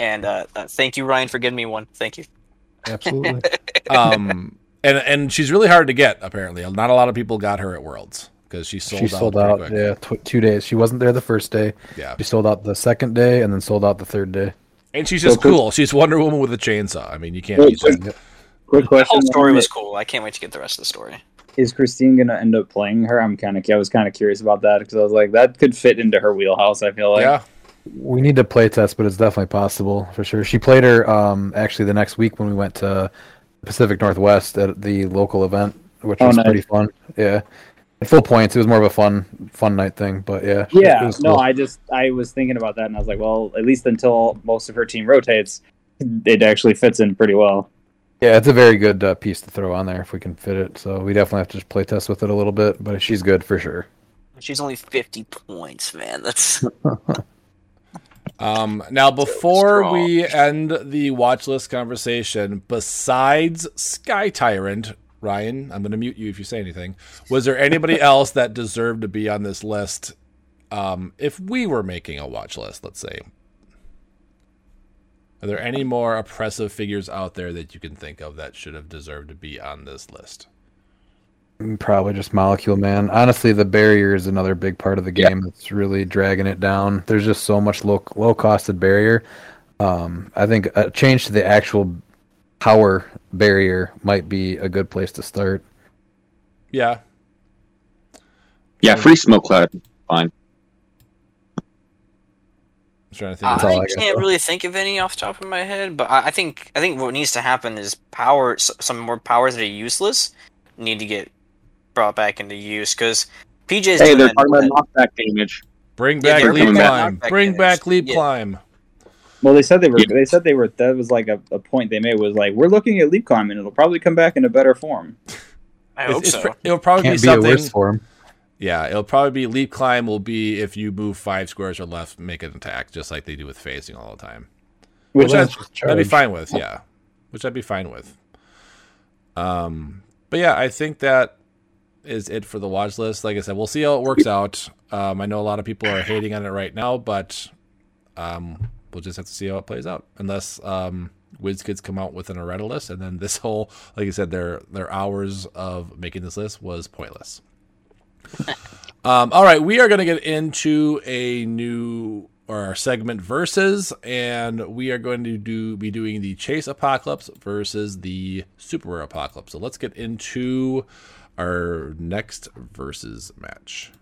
And uh, uh, thank you, Ryan, for giving me one. Thank you. Absolutely. Um, and and she's really hard to get. Apparently, not a lot of people got her at Worlds because she sold she out. sold out. quick. Yeah, tw- two days. She wasn't there the first day. yeah. She sold out the second day, and then sold out the third day. And she's just So cool. cool. She's Wonder Woman with a chainsaw. I mean, you can't Well, beat so- that. Quick The whole story was cool. I can't wait to get the rest of the story. is Christine gonna end up playing her? I'm kind of I was kind of curious about that because I was like that could fit into her wheelhouse. I feel like yeah. We need to play test, but it's definitely possible for sure. She played her um, actually the next week when we went to Pacific Northwest at the local event, which Oh, was nice. pretty fun. Yeah, full points. It was more of a fun fun night thing, but yeah. it Yeah, was no, cool. I just I was thinking about that and I was like, well, at least until most of her team rotates, it actually fits in pretty well. Yeah, it's a very good uh, piece to throw on there if we can fit it. So we definitely have to just play test with it a little bit, but she's good for sure. She's only 50 points, man. That's Um, now, before strong. we end the watch list conversation, besides Sky Tyrant, Ryan, I'm going to mute you if you say anything. Was there anybody else that deserved to be on this list? Um, if we were making a watch list, let's say, are there any more oppressive figures out there that you can think of that should have deserved to be on this list? Probably just Molecule Man. Honestly, the barrier is another big part of the Yeah. game that's really dragging it down. There's just so much low low costed barrier. Um, I think a change to the actual power barrier might be a good place to start. Yeah, Yeah, free smoke cloud. Fine. I'm trying to think. I, all I can't really think of any off the top of my head, but I, I think I think what needs to happen is power. Some more powers that are useless need to get brought back into use because PJ's Hey, they're talking about knockback damage. Bring Yeah, back they're leap bringing back climb. Bring damage. back leap Yeah. climb. Well, they said they were. Yeah. They said they were. That was like a, a point they made was like we're looking at leap climb and it'll probably come back in a better form. I It's- hope it's so. pr- it'll probably Can't be be a worse for him. Yeah, it'll probably be leap climb will be if you move five squares or left, make an attack, just like they do with phasing all the time. Which Which I'd, I'd be fine with, yeah. Which I'd be fine with. Um, but yeah, I think that is it for the watch list. Like I said, we'll see how it works out. Um, I know a lot of people are hating on it right now, but um, we'll just have to see how it plays out. Unless um, WizKids come out with an errata list, and then this whole, like I said, their their hours of making this list was pointless. um, all right, we are going to get into a new or our segment versus, and we are going to do be doing the Chase Apocalypse versus the Super Rare Apocalypse. So let's get into our next versus match.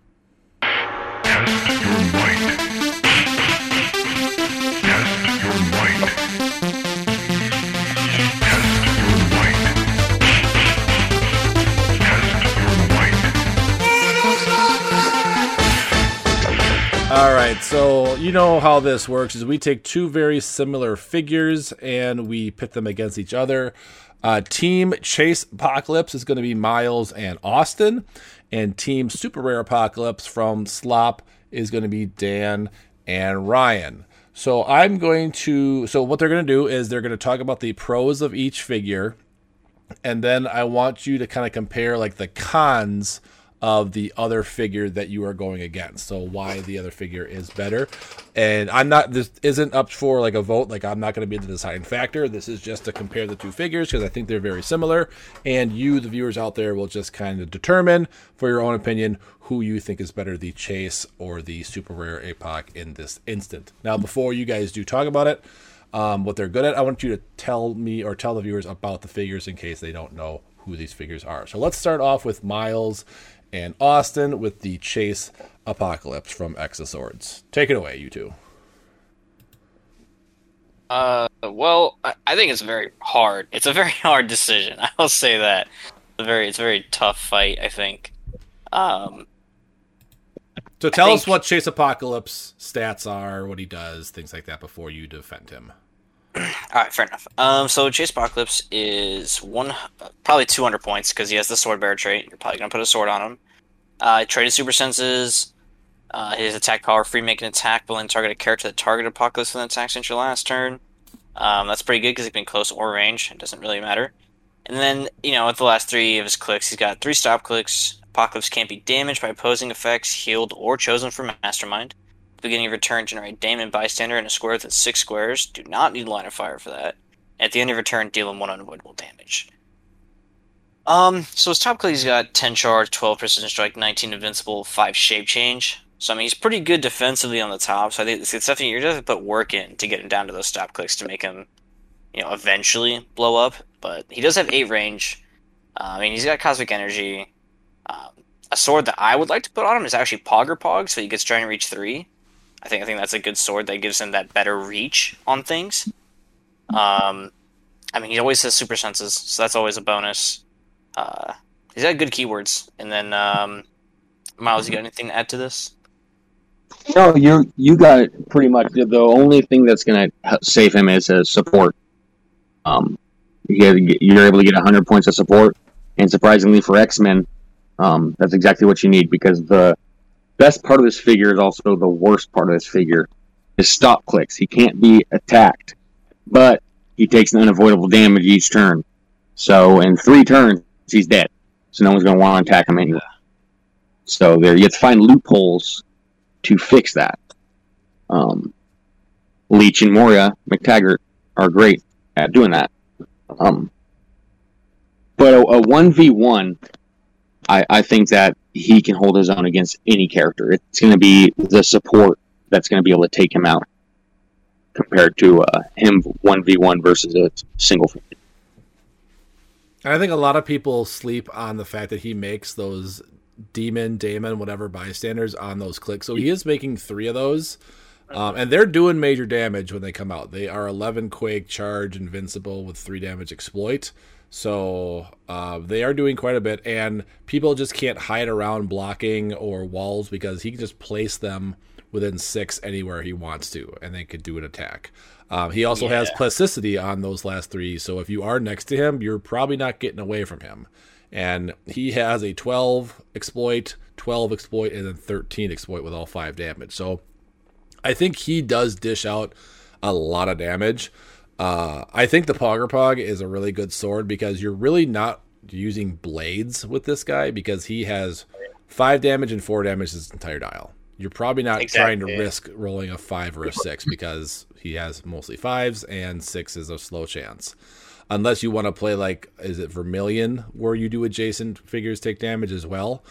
All right, so you know how this works is we take two very similar figures and we pit them against each other. Uh, team Chase Apocalypse is going to be Miles and Austin, and Team Super Rare Apocalypse from Slop is going to be Dan and Ryan. So I'm going to. So what they're going to do is they're going to talk about the pros of each figure, and then I want you to kind of compare like the cons of the other figure that you are going against. So why the other figure is better. And I'm not this isn't up for like a vote. Like I'm not going to be the deciding factor. This is just to compare the two figures because I think they're very similar. And you, the viewers out there, will just kind of determine for your own opinion who you think is better, the Chase or the Super Rare Apoc in this instant. Now, before you guys do talk about it, um, what they're good at, I want you to tell me or tell the viewers about the figures in case they don't know who these figures are. So let's start off with Miles and Austin with the Chase Apocalypse from X of Swords. Take it away, you two. Uh, well, I, I think it's very hard. It's a very hard decision. I'll say that. It's a very, it's a very tough fight. I think. Um, So tell us what Chase Apocalypse stats are, what he does, things like that before you defend him. All right, fair enough. Um, so Chase Apocalypse is one, probably two hundred points because he has the sword bearer trait. You're probably gonna put a sword on him. Uh, traded super senses. Uh, his attack power, free make an attack, willing then target a character that target Apocalypse with an attack since your last turn. Um, that's pretty good because he can be close or range. It doesn't really matter. And then, you know, with the last three of his clicks, he's got three stop clicks. Apocalypse can't be damaged by opposing effects, healed, or chosen from Mastermind. Beginning of your turn, generate Damon Bystander in a square within six squares. Do not need line of fire for that. At the end of your turn, deal him one unavoidable damage. Um, so his top click, he's got 10 charge, 12 precision strike, 19 invincible, 5 shape change. So, I mean, he's pretty good defensively on the top. So, I think it's, something you're going to to put work in to get him down to those stop clicks to make him, you know, eventually blow up. But he does have 8 range. Uh, I mean, he's got Cosmic Energy. Um, a sword that I would like to put on him is actually Pogg Ur-Pogg, so he gets Giant Reach three. I think I think that's a good sword that gives him that better reach on things. Um, I mean, he always has super senses, so that's always a bonus. Uh, he's got good keywords. And then, um, Miles, you got anything to add to this? No, you you got it pretty much. The only thing that's going to save him is a support. Um, you're able to get 100 points of support, and surprisingly for X Men, um, that's exactly what you need because the best part of this figure is also the worst part of this figure. His stop clicks. He can't be attacked, but he takes an unavoidable damage each turn. So in three turns, he's dead. So no one's going to want to attack him anyway. So there, you have to find loopholes to fix that. Um, Leech and Moira MacTaggert are great at doing that. Um, but a one v one, I I think that he can hold his own against any character. It's going to be the support that's going to be able to take him out compared to uh, him one v one versus a single. I think a lot of people sleep on the fact that he makes those demon, daemon, whatever bystanders on those clicks. So he is making three of those. Um, and they're doing major damage when they come out. They are 11 quake, charge, invincible with three damage exploit. So uh, they are doing quite a bit, and people just can't hide around blocking or walls because he can just place them within six anywhere he wants to, and they could do an attack. Um, he also has plasticity on those last three, so if you are next to him, you're probably not getting away from him. And he has a 12 exploit, 12 exploit, and then 13 exploit with all five damage. So I think he does dish out a lot of damage. Uh, I think the Pogg Ur-Pogg is a really good sword because you're really not using blades with this guy because he has five damage and four damage his entire dial. You're probably not trying to risk rolling a five or a six because he has mostly fives and six is a slow chance. Unless you want to play like, is it Vermilion where you do adjacent figures take damage as well?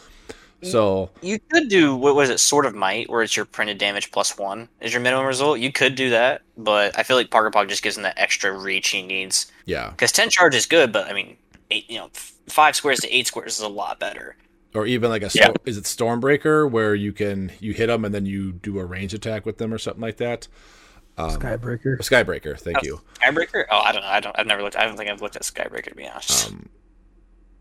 So You could do what was it, sort of Might, where it's your printed damage plus one is your minimum result. You could do that, but I feel like Parker Pog just gives him that extra reach he needs. yeah, Because ten charge is good, but I mean, eight, you know, five squares to eight squares is a lot better. or even like a Yeah. is it Stormbreaker where you can you hit them and then you do a range attack with them or something like that. Um, Skybreaker. Skybreaker, thank you. Skybreaker? Oh, I don't know. I don't. I've never looked. I don't think I've looked at Skybreaker to be honest. Um,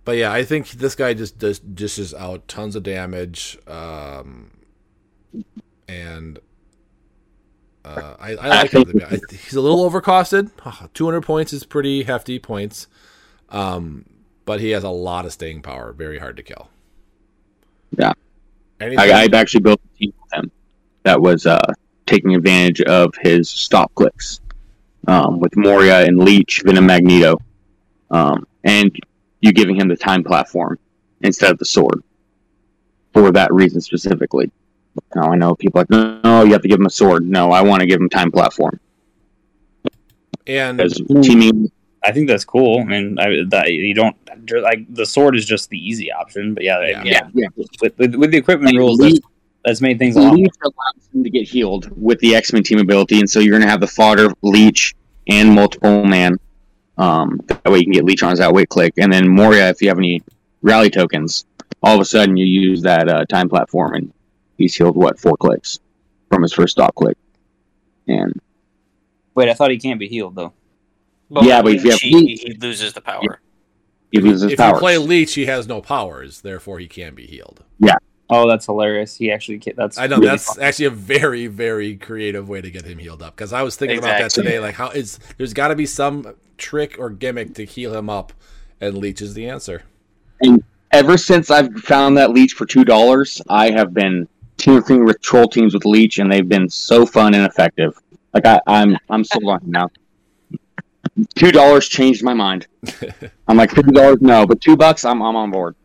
but yeah, I think this guy just does dishes out tons of damage, um, and uh, I, I like him. I, he's a little overcosted. Two hundred points is pretty hefty points, um, but he has a lot of staying power. Very hard to kill. Yeah. Anything, I, I've actually built a team with him that was uh, taking advantage of his stop clicks um, with Moira and Leech, Venom Magneto, um, and you giving him the time platform instead of the sword for that reason specifically. Now I know people are like, no, no, you have to give him a sword. No, I want to give him time platform and because teaming. I think that's cool. I mean, I, that you don't like the sword is just the easy option, but yeah, Yeah. yeah. Yeah, With, with, with the equipment And rules, Leech- that's, that's made things a lot. Leech allows him to get healed with the X Men team ability, and so you're going to have the fodder, Leech, and multiple man. Um, that way you can get Leech on his click, and then Moira if you have any rally tokens. All of a sudden you use that uh, time platform, and he's healed what four clicks from his first stop click. And Wait, I thought he can't be healed though. Yeah, but if you have he, Leech- he loses the power. he loses his if powers. you play Leech, he has no powers, therefore he can be healed. Yeah. Oh, that's hilarious. He actually ca- that's I know really that's fun. actually a very, very creative way to get him healed up. Because I was thinking about that today. Like, how is there's got to be some trick or gimmick to heal him up, and Leech is the answer. And Ever since I've found that Leech for two dollars, I have been teaming with troll teams with Leech, and they've been so fun and effective. Like I, I'm, I'm sold on him now. Two dollars changed my mind. I'm like fifty dollars, no, but two bucks, I'm, I'm on board.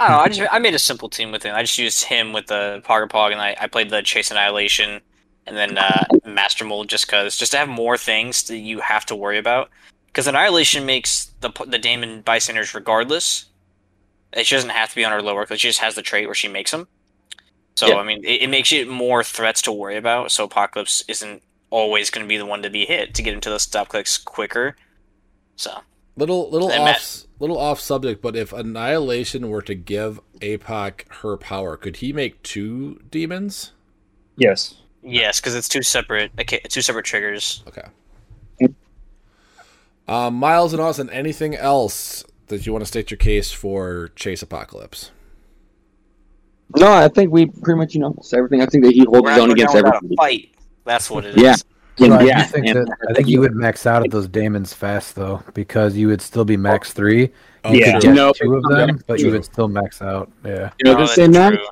I don't know. I just I made a simple team with him. I just used him with the Pogg Ur-Pogg, and I, I played the Chase Annihilation, and then uh, Master Mold just cause just to have more things that you have to worry about. Because Annihilation makes the the Damon bystanders regardless. It doesn't have to be on her lower because she just has the trait where she makes them. So Yeah. I mean, it, it makes it more threats to worry about. So Apocalypse isn't always going to be the one to be hit to get into the stop clicks quicker. So Little little off Matt- little off subject, but if Annihilation were to give APOC her power, could he make two demons? Yes. Yes, because it's two separate okay, two separate triggers. Okay. Um, Miles and Austin, anything else that you want to state your case for Chase Apocalypse? No, I think we pretty much you know everything. I think that he holds We're his own against down without a everybody. fight. That's what it is. Yeah. So I yeah, think that I think you would max out at those daemons fast though, because you would still be max three. Oh, Yeah. true. Get No, two of them, but you would still max out. Yeah. You know, Oh, just say that's that. true.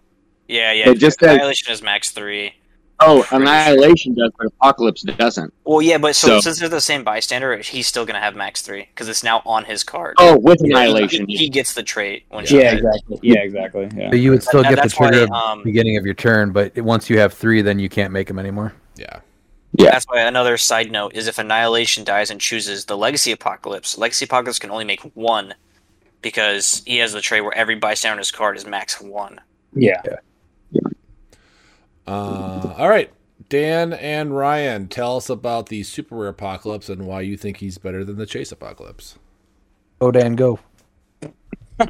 Yeah, yeah. It just says- Annihilation is max three. Oh, Annihilation does, but Apocalypse doesn't. Well, yeah, but so, So- since they're the same bystander, he's still gonna have max three because it's now on his card. Oh, with He- Annihilation. he, he gets the trait. When Yeah, she does exactly. Yeah, exactly. Yeah. But you would still That- get the that's why, at the um, beginning of your turn, but once you have three, then you can't make them anymore. Yeah. Yeah. That's why another side note is if Annihilation dies and chooses the Legacy Apocalypse, Legacy Apocalypse can only make one because he has the trait where every bystander on his card is max one. Yeah. Uh, all right. Dan and Ryan, tell us about the Super Rare Apocalypse and why you think he's better than the Chase Apocalypse. Go Dan, go.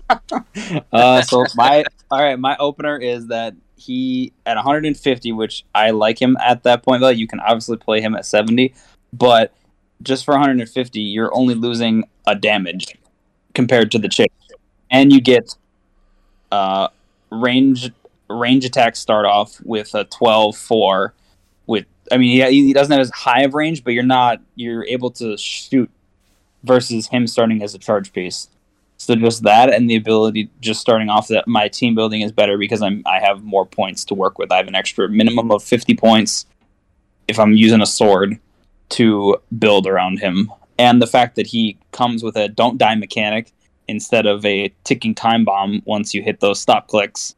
Uh, so my all right, my opener is that he at 150, which I like him at that point. Though you can obviously play him at 70, but just for 150, you're only losing a damage compared to the chase, and you get uh, range range attacks start off with a 12 4 with I mean he, he doesn't have as high of range, but you're not you're able to shoot versus him starting as a charge piece. So just that and the ability just starting off that my team building is better because I'm I have more points to work with. I have an extra minimum of 50 points if I'm using a sword to build around him. And the fact that he comes with a don't die mechanic instead of a ticking time bomb once you hit those stop clicks.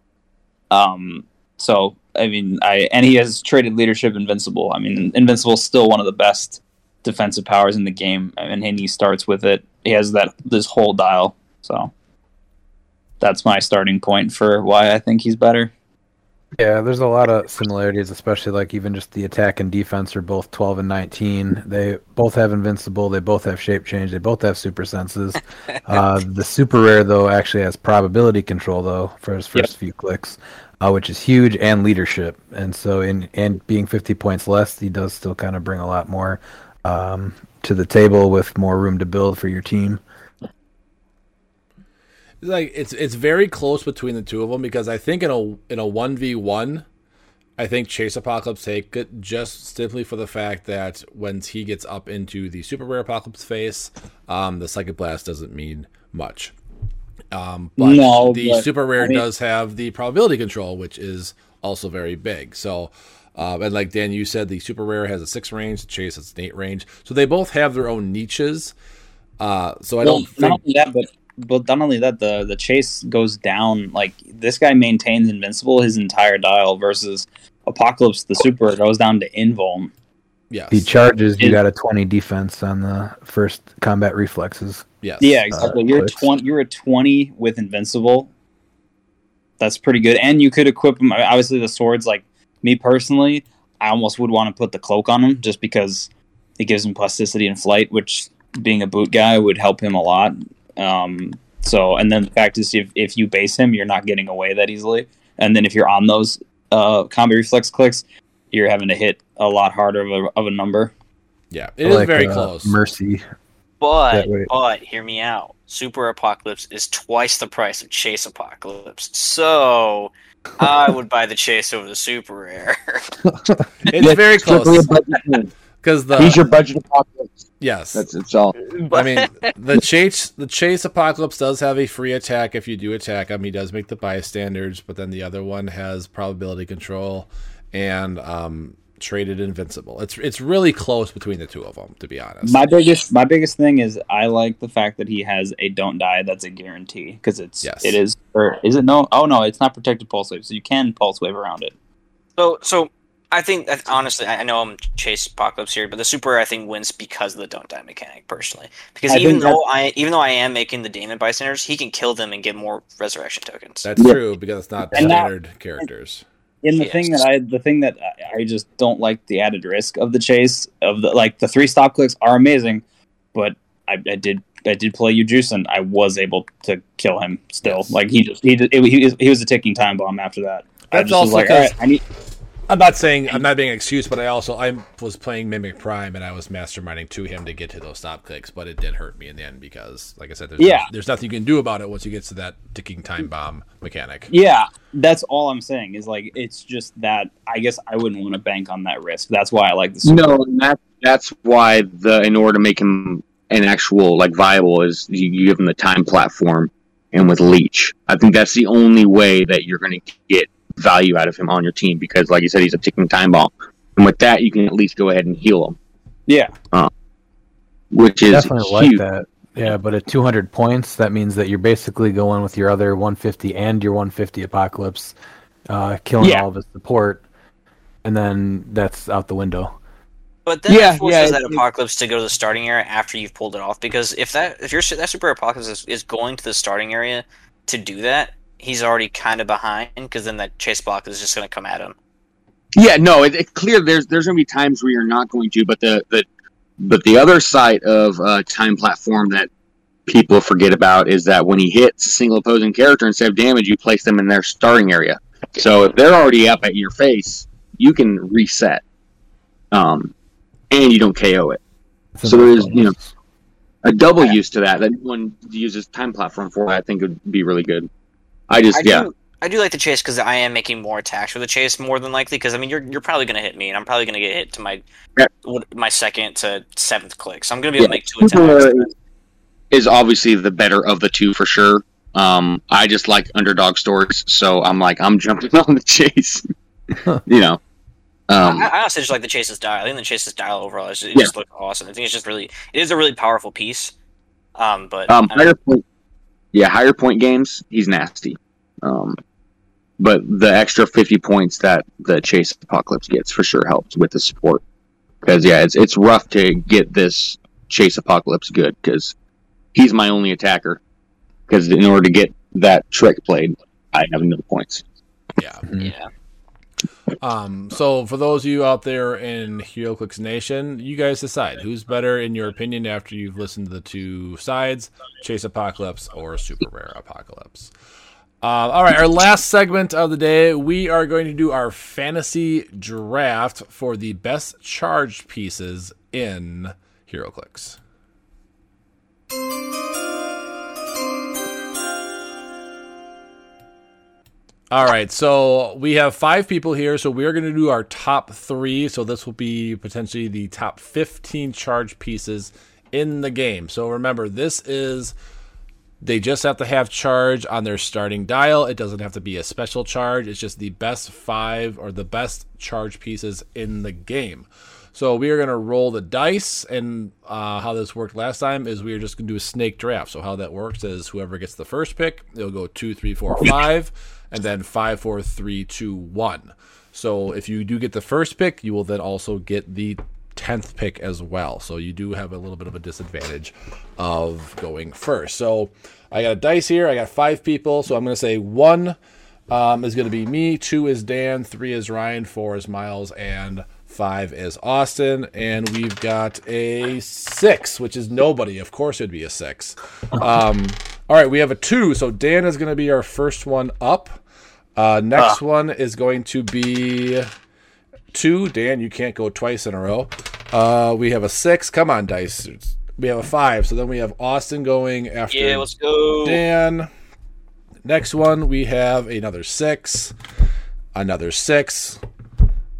Um so I mean I and he has traded leadership invincible. I mean invincible is still one of the best defensive powers in the game and he starts with it. He has that this whole dial. So that's my starting point for why I think he's better. Yeah, there's a lot of similarities, especially like even just the attack and defense are both 12 and 19. They both have invincible. They both have shape change. They both have super senses. uh, the super rare though actually has probability control though for his first few clicks, uh, which is huge, and leadership. And so in and being 50 points less, he does still kind of bring a lot more um, to the table with more room to build for your team. Like it's it's very close between the two of them because I think in a in a one v one, I think Chase Apocalypse take it just simply for the fact that once he gets up into the super rare Apocalypse face, um, the Psychic Blast doesn't mean much. Um, but No, the but, super rare I mean- does have the probability control, which is also very big. So. Uh, and like Dan, you said, the super rare has a six range, chase has an eight range. So they both have their own niches. Uh, so I Well, don't not think only that, but but not only that, the the chase goes down. Like this guy maintains invincible his entire dial versus Apocalypse, the super goes down to invuln. Yeah, he charges, you got a 20 defense on the first combat reflexes. yes, Yeah, exactly. you're uh, a twenty. You're a twenty with invincible. That's pretty good, and you could equip him. Obviously, the swords. Like me personally, I almost would want to put the cloak on him just because it gives him plasticity and flight, which being a boot guy would help him a lot. Um, so, and then the fact is, if if you base him, you're not getting away that easily. And then if you're on those uh, combat reflex clicks, you're having to hit a lot harder of a, of a number. Yeah, it is Like, very uh, close. Mercy. But but hear me out. Super Apocalypse is twice the price of Chase Apocalypse. So I would buy the Chase over the Super Rare. it's Yeah, very close a budget thing. Because the He's your budget apocalypse. yes. That's it's all. I mean, the chase the chase apocalypse does have a free attack if you do attack him. He does make the bystanders, but then the other one has probability control and um, traded invincible. It's it's really close between the two of them, to be honest. My biggest my biggest thing is I like the fact that he has a don't die that's a guarantee because it's Yes. it is or is it no oh no it's not protected pulse wave so you can pulse wave around it. so so I think that honestly, I I know I'm Chase Apocalypse here, but the Super Rare I think wins because of the don't die mechanic personally. Because I even though I even though I am making the Damon bystanders, he can kill them and get more resurrection tokens. That's Yeah. true because it's not And that- standard characters. And the Yes. thing that I the thing that I, I just don't like the added risk of the chase of the like the three stop clicks are amazing, but I, I did I did play you juice, and I was able to kill him. Still, like he just he just, he, was- he was a ticking time bomb after that. I That's just was also like, all right, 'cause- I need. I'm not saying I'm not being an excuse, but I also I was playing Mimic Prime and I was masterminding to him to get to those stop clicks, but it did hurt me in the end because, like I said, there's Yeah. there's nothing you can do about it once you get to that ticking time bomb mechanic. Yeah, that's all I'm saying. Is like it's just that I guess I wouldn't want to bank on that risk. That's why I like the super. No, and that that's why the in order to make him an actual like viable is you, you give him the time platform and with leech. I think that's the only way that you're going to get value out of him on your team because, like you said, he's a ticking time bomb, and with that you can at least go ahead and heal him, Yeah, which is Definitely like that. Yeah, but at 200 points, that means that you're basically going with your other 150 and your 150 apocalypse, uh, killing Yeah. all of his support, and then that's out the window. But then Yeah, forces yeah, that apocalypse to go to the starting area after you've pulled it off. Because if that if your that super apocalypse is, is going to the starting area to do that, he's already kind of behind. Because then that chase block is just going to come at him. Yeah, no, it, it's clear. There's there's going to be times where you're not going to, but the the but the other side of uh, time platform that people forget about is that when he hits a single opposing character instead of damage, you place them in their starting area. So if they're already up at your face, you can reset, um, and you don't KO it. So there is, you know, a double use to that that no one uses time platform for. I think would be really good. I just I yeah. do, I do like the chase because I am making more attacks with the chase more than likely. Because I mean, you're you're probably going to hit me, and I'm probably going to get hit to my Yeah. my second to seventh click. So I'm going to be able to make two Super attacks. is obviously the better of the two for sure. Um, I just like underdog stories, so I'm like I'm jumping on the chase. you know, um, I, I honestly just like the chase's dial. I think the chase's dial overall is, it Yeah. just looks awesome. I think it's just really it is a really powerful piece. Um, but um, I mean, higher point, yeah, higher point games, he's nasty. Um, but the extra 50 points that the chase apocalypse gets for sure helps with the support because yeah, it's it's rough to get this chase apocalypse good because he's my only attacker. Because in order to get that trick played, I have no points. Yeah. yeah. Um, so for those of you out there in HeroClix Nation, you guys decide who's better in your opinion after you've listened to the two sides, Chase Apocalypse or Super Rare Apocalypse. Uh, all right, our last segment of the day, we are going to do our fantasy draft for the best charged pieces in HeroClix. All right, so we have five people here, so we are going to do our top three. So this will be potentially the top 15 charge pieces in the game. So remember, this is they just have to have charge on their starting dial. It doesn't have to be a special charge. It's just the best five or the best charge pieces in the game. So we are going to roll the dice, and uh, how this worked last time is we are just going to do a snake draft. So how that works is whoever gets the first pick, it'll go two, three, four, five, and then five, four, three, two, one. So if you do get the first pick, you will then also get the tenth pick as well. So you do have a little bit of a disadvantage of going first. So I got a dice here. I got five people. So I'm going to say one um, is going to be me, two is Dan, three is Ryan, four is Miles, and five is Austin. And we've got a six, which is nobody. Of course, it'd be a six. Um, all right, we have a two. So Dan is going to be our first one up. Uh, next one is going to be two. Dan, you can't go twice in a row. Uh, we have a six. Come on, dice. We have a five. So then we have Austin going after Yeah, let's go. Dan. Next one, we have another six, another six,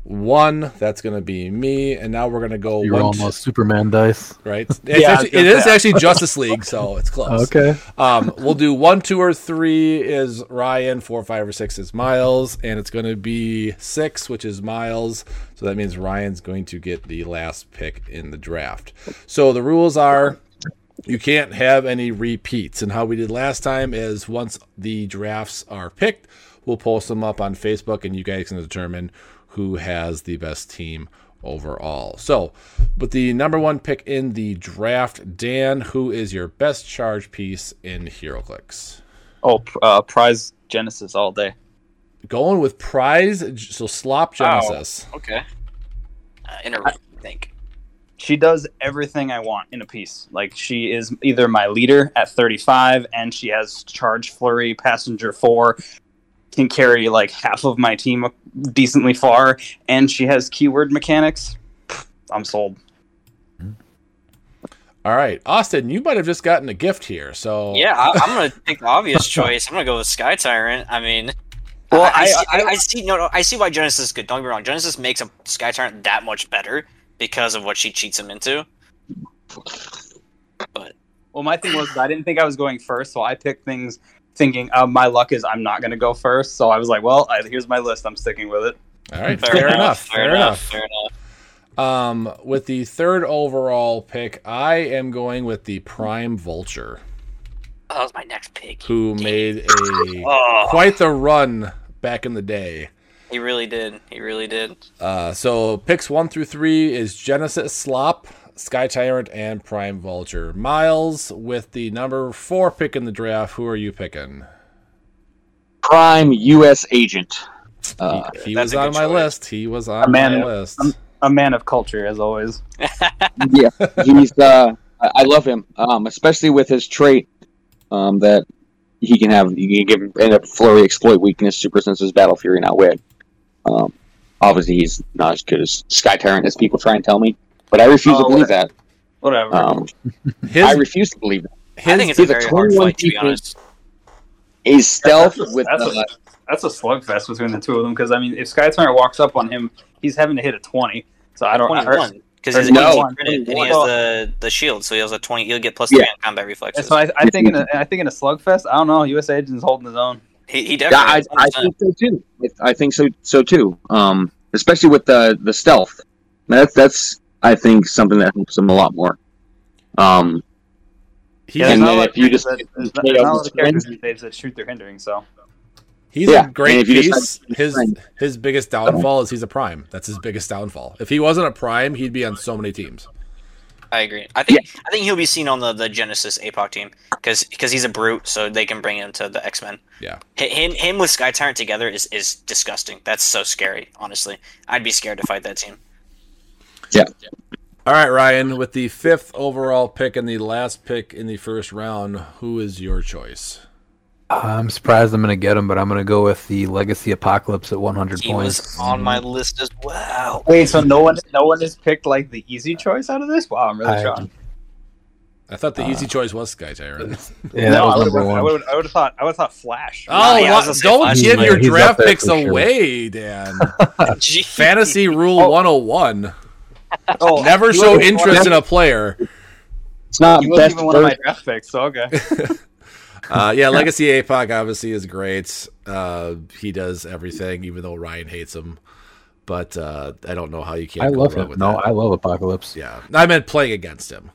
one. That's going to be me, and now we're going to go You're one. almost Superman dice. right? It's Yeah, actually, it is say. actually Justice League, so it's close. Okay. Um, we'll do one, two, or three is Ryan. Four, five, or six is Miles, and it's going to be six, which is Miles. So that means Ryan's going to get the last pick in the draft. So the rules are you can't have any repeats. And how we did last time is once the drafts are picked, we'll post them up on Facebook, and you guys can determine who has the best team overall. So, with the number one pick in the draft, Dan, who is your best charge piece in HeroClix? Oh, uh, prize Genesis all day. Going with prize, so Slop Genesis. Okay. Uh, in a room, think. she does everything I want in a piece. Like she is either my leader at 35, and she has charge flurry, passenger four, can carry like half of my team decently far, and she has keyword mechanics. I'm sold. Hmm. All right, Austin, you might have just gotten a gift here. So Yeah, I, I'm gonna take the obvious choice. I'm gonna go with Sky Tyrant. I mean, Well, I, I, I- see, I- I, I see. No, no, I see why Genesis is good. Don't get me wrong. Genesis makes a Sky Tyrant that much better because of what she cheats him into. But Well, my thing was I didn't think I was going first, so I picked things thinking uh, my luck is I'm not going to go first. So I was like, well, I, here's my list. I'm sticking with it. all right, fair, fair, enough, enough. Fair, enough. Fair enough. Um, with the third overall pick, I am going with the Prime Vulture, Oh, that was my next pick. who made a Oh, quite the run back in the day. he really did. He really did. Uh, so picks one through three is Genesis Slop, Sky Tyrant, and Prime Vulture. Miles with the number four pick in the draft. Who are you picking? Prime U.S. agent. Uh, he that's was on my choice. list. He was on man- my list. A man of culture, as always. yeah, he's. Uh, I I love him, um, especially with his trait um, that he can have. You can give end up flurry exploit weakness, super senses, battle fury, and outwit. Um, obviously, he's not as good as Sky Tyrant as people try and tell me, but I refuse to Oh, believe that. Whatever. Um, His, I refuse to believe that. I think it's he's a a very hard fight, to be honest. His stealth That's a- with that's a- That's a slugfest between the two of them because I mean, if Sky Tyrant walks up on him, he's having to hit a 20. So I don't. I, Twenty-one. Because or he's, no, credit, and he has the, the shield, so he has a twenty. He'll get plus Yeah. three on combat reflexes. so I, I think in a, I think in a slugfest, I don't know. U.S. Agent's holding his own. he, he Yeah, definitely. I, I think so too. I think so so too. Um, especially with the the stealth. That's that's I think something that helps him a lot more. Um, he's, Yeah, And then a if you just- that, there's you not, there's not a lot of characters friends- these days that shoot their hindering. So he's Yeah, a great and if you piece. decide- His his biggest downfall is he's a prime. That's his biggest downfall. If he wasn't a prime, he'd be on so many teams. I agree. I think I think he'll be seen on the, the Genesis APOC team because he's a brute, so they can bring him to the X Men. Yeah. Him him with Sky Tyrant together is, is disgusting. That's so scary. Honestly, I'd be scared to fight that team. All right, Ryan, with the fifth overall pick and the last pick in the first round, who is your choice? I'm surprised I'm going to get him, but I'm going to go with the Legacy Apocalypse at 100 He points. was on my list as well. wait, so no one no one has picked like the easy choice out of this? Wow, I'm really I- shocked. I thought the uh, easy choice was Sky Tyrant. Yeah, no, I would have I would I would have thought I would have thought Flash. Oh, yeah, I was gonna don't Flash give is your draft picks sure. away, Dan. Fantasy Rule 101. Oh, Never he show interest in a player. it's not of- He wasn't best even one of my version. draft picks. So okay. Uh, yeah, Legacy APOC obviously is great. Uh, he does everything, even though Ryan hates him. But uh, I don't know how you can't I love him. with No, that. I love Apocalypse. Yeah, I meant playing against him.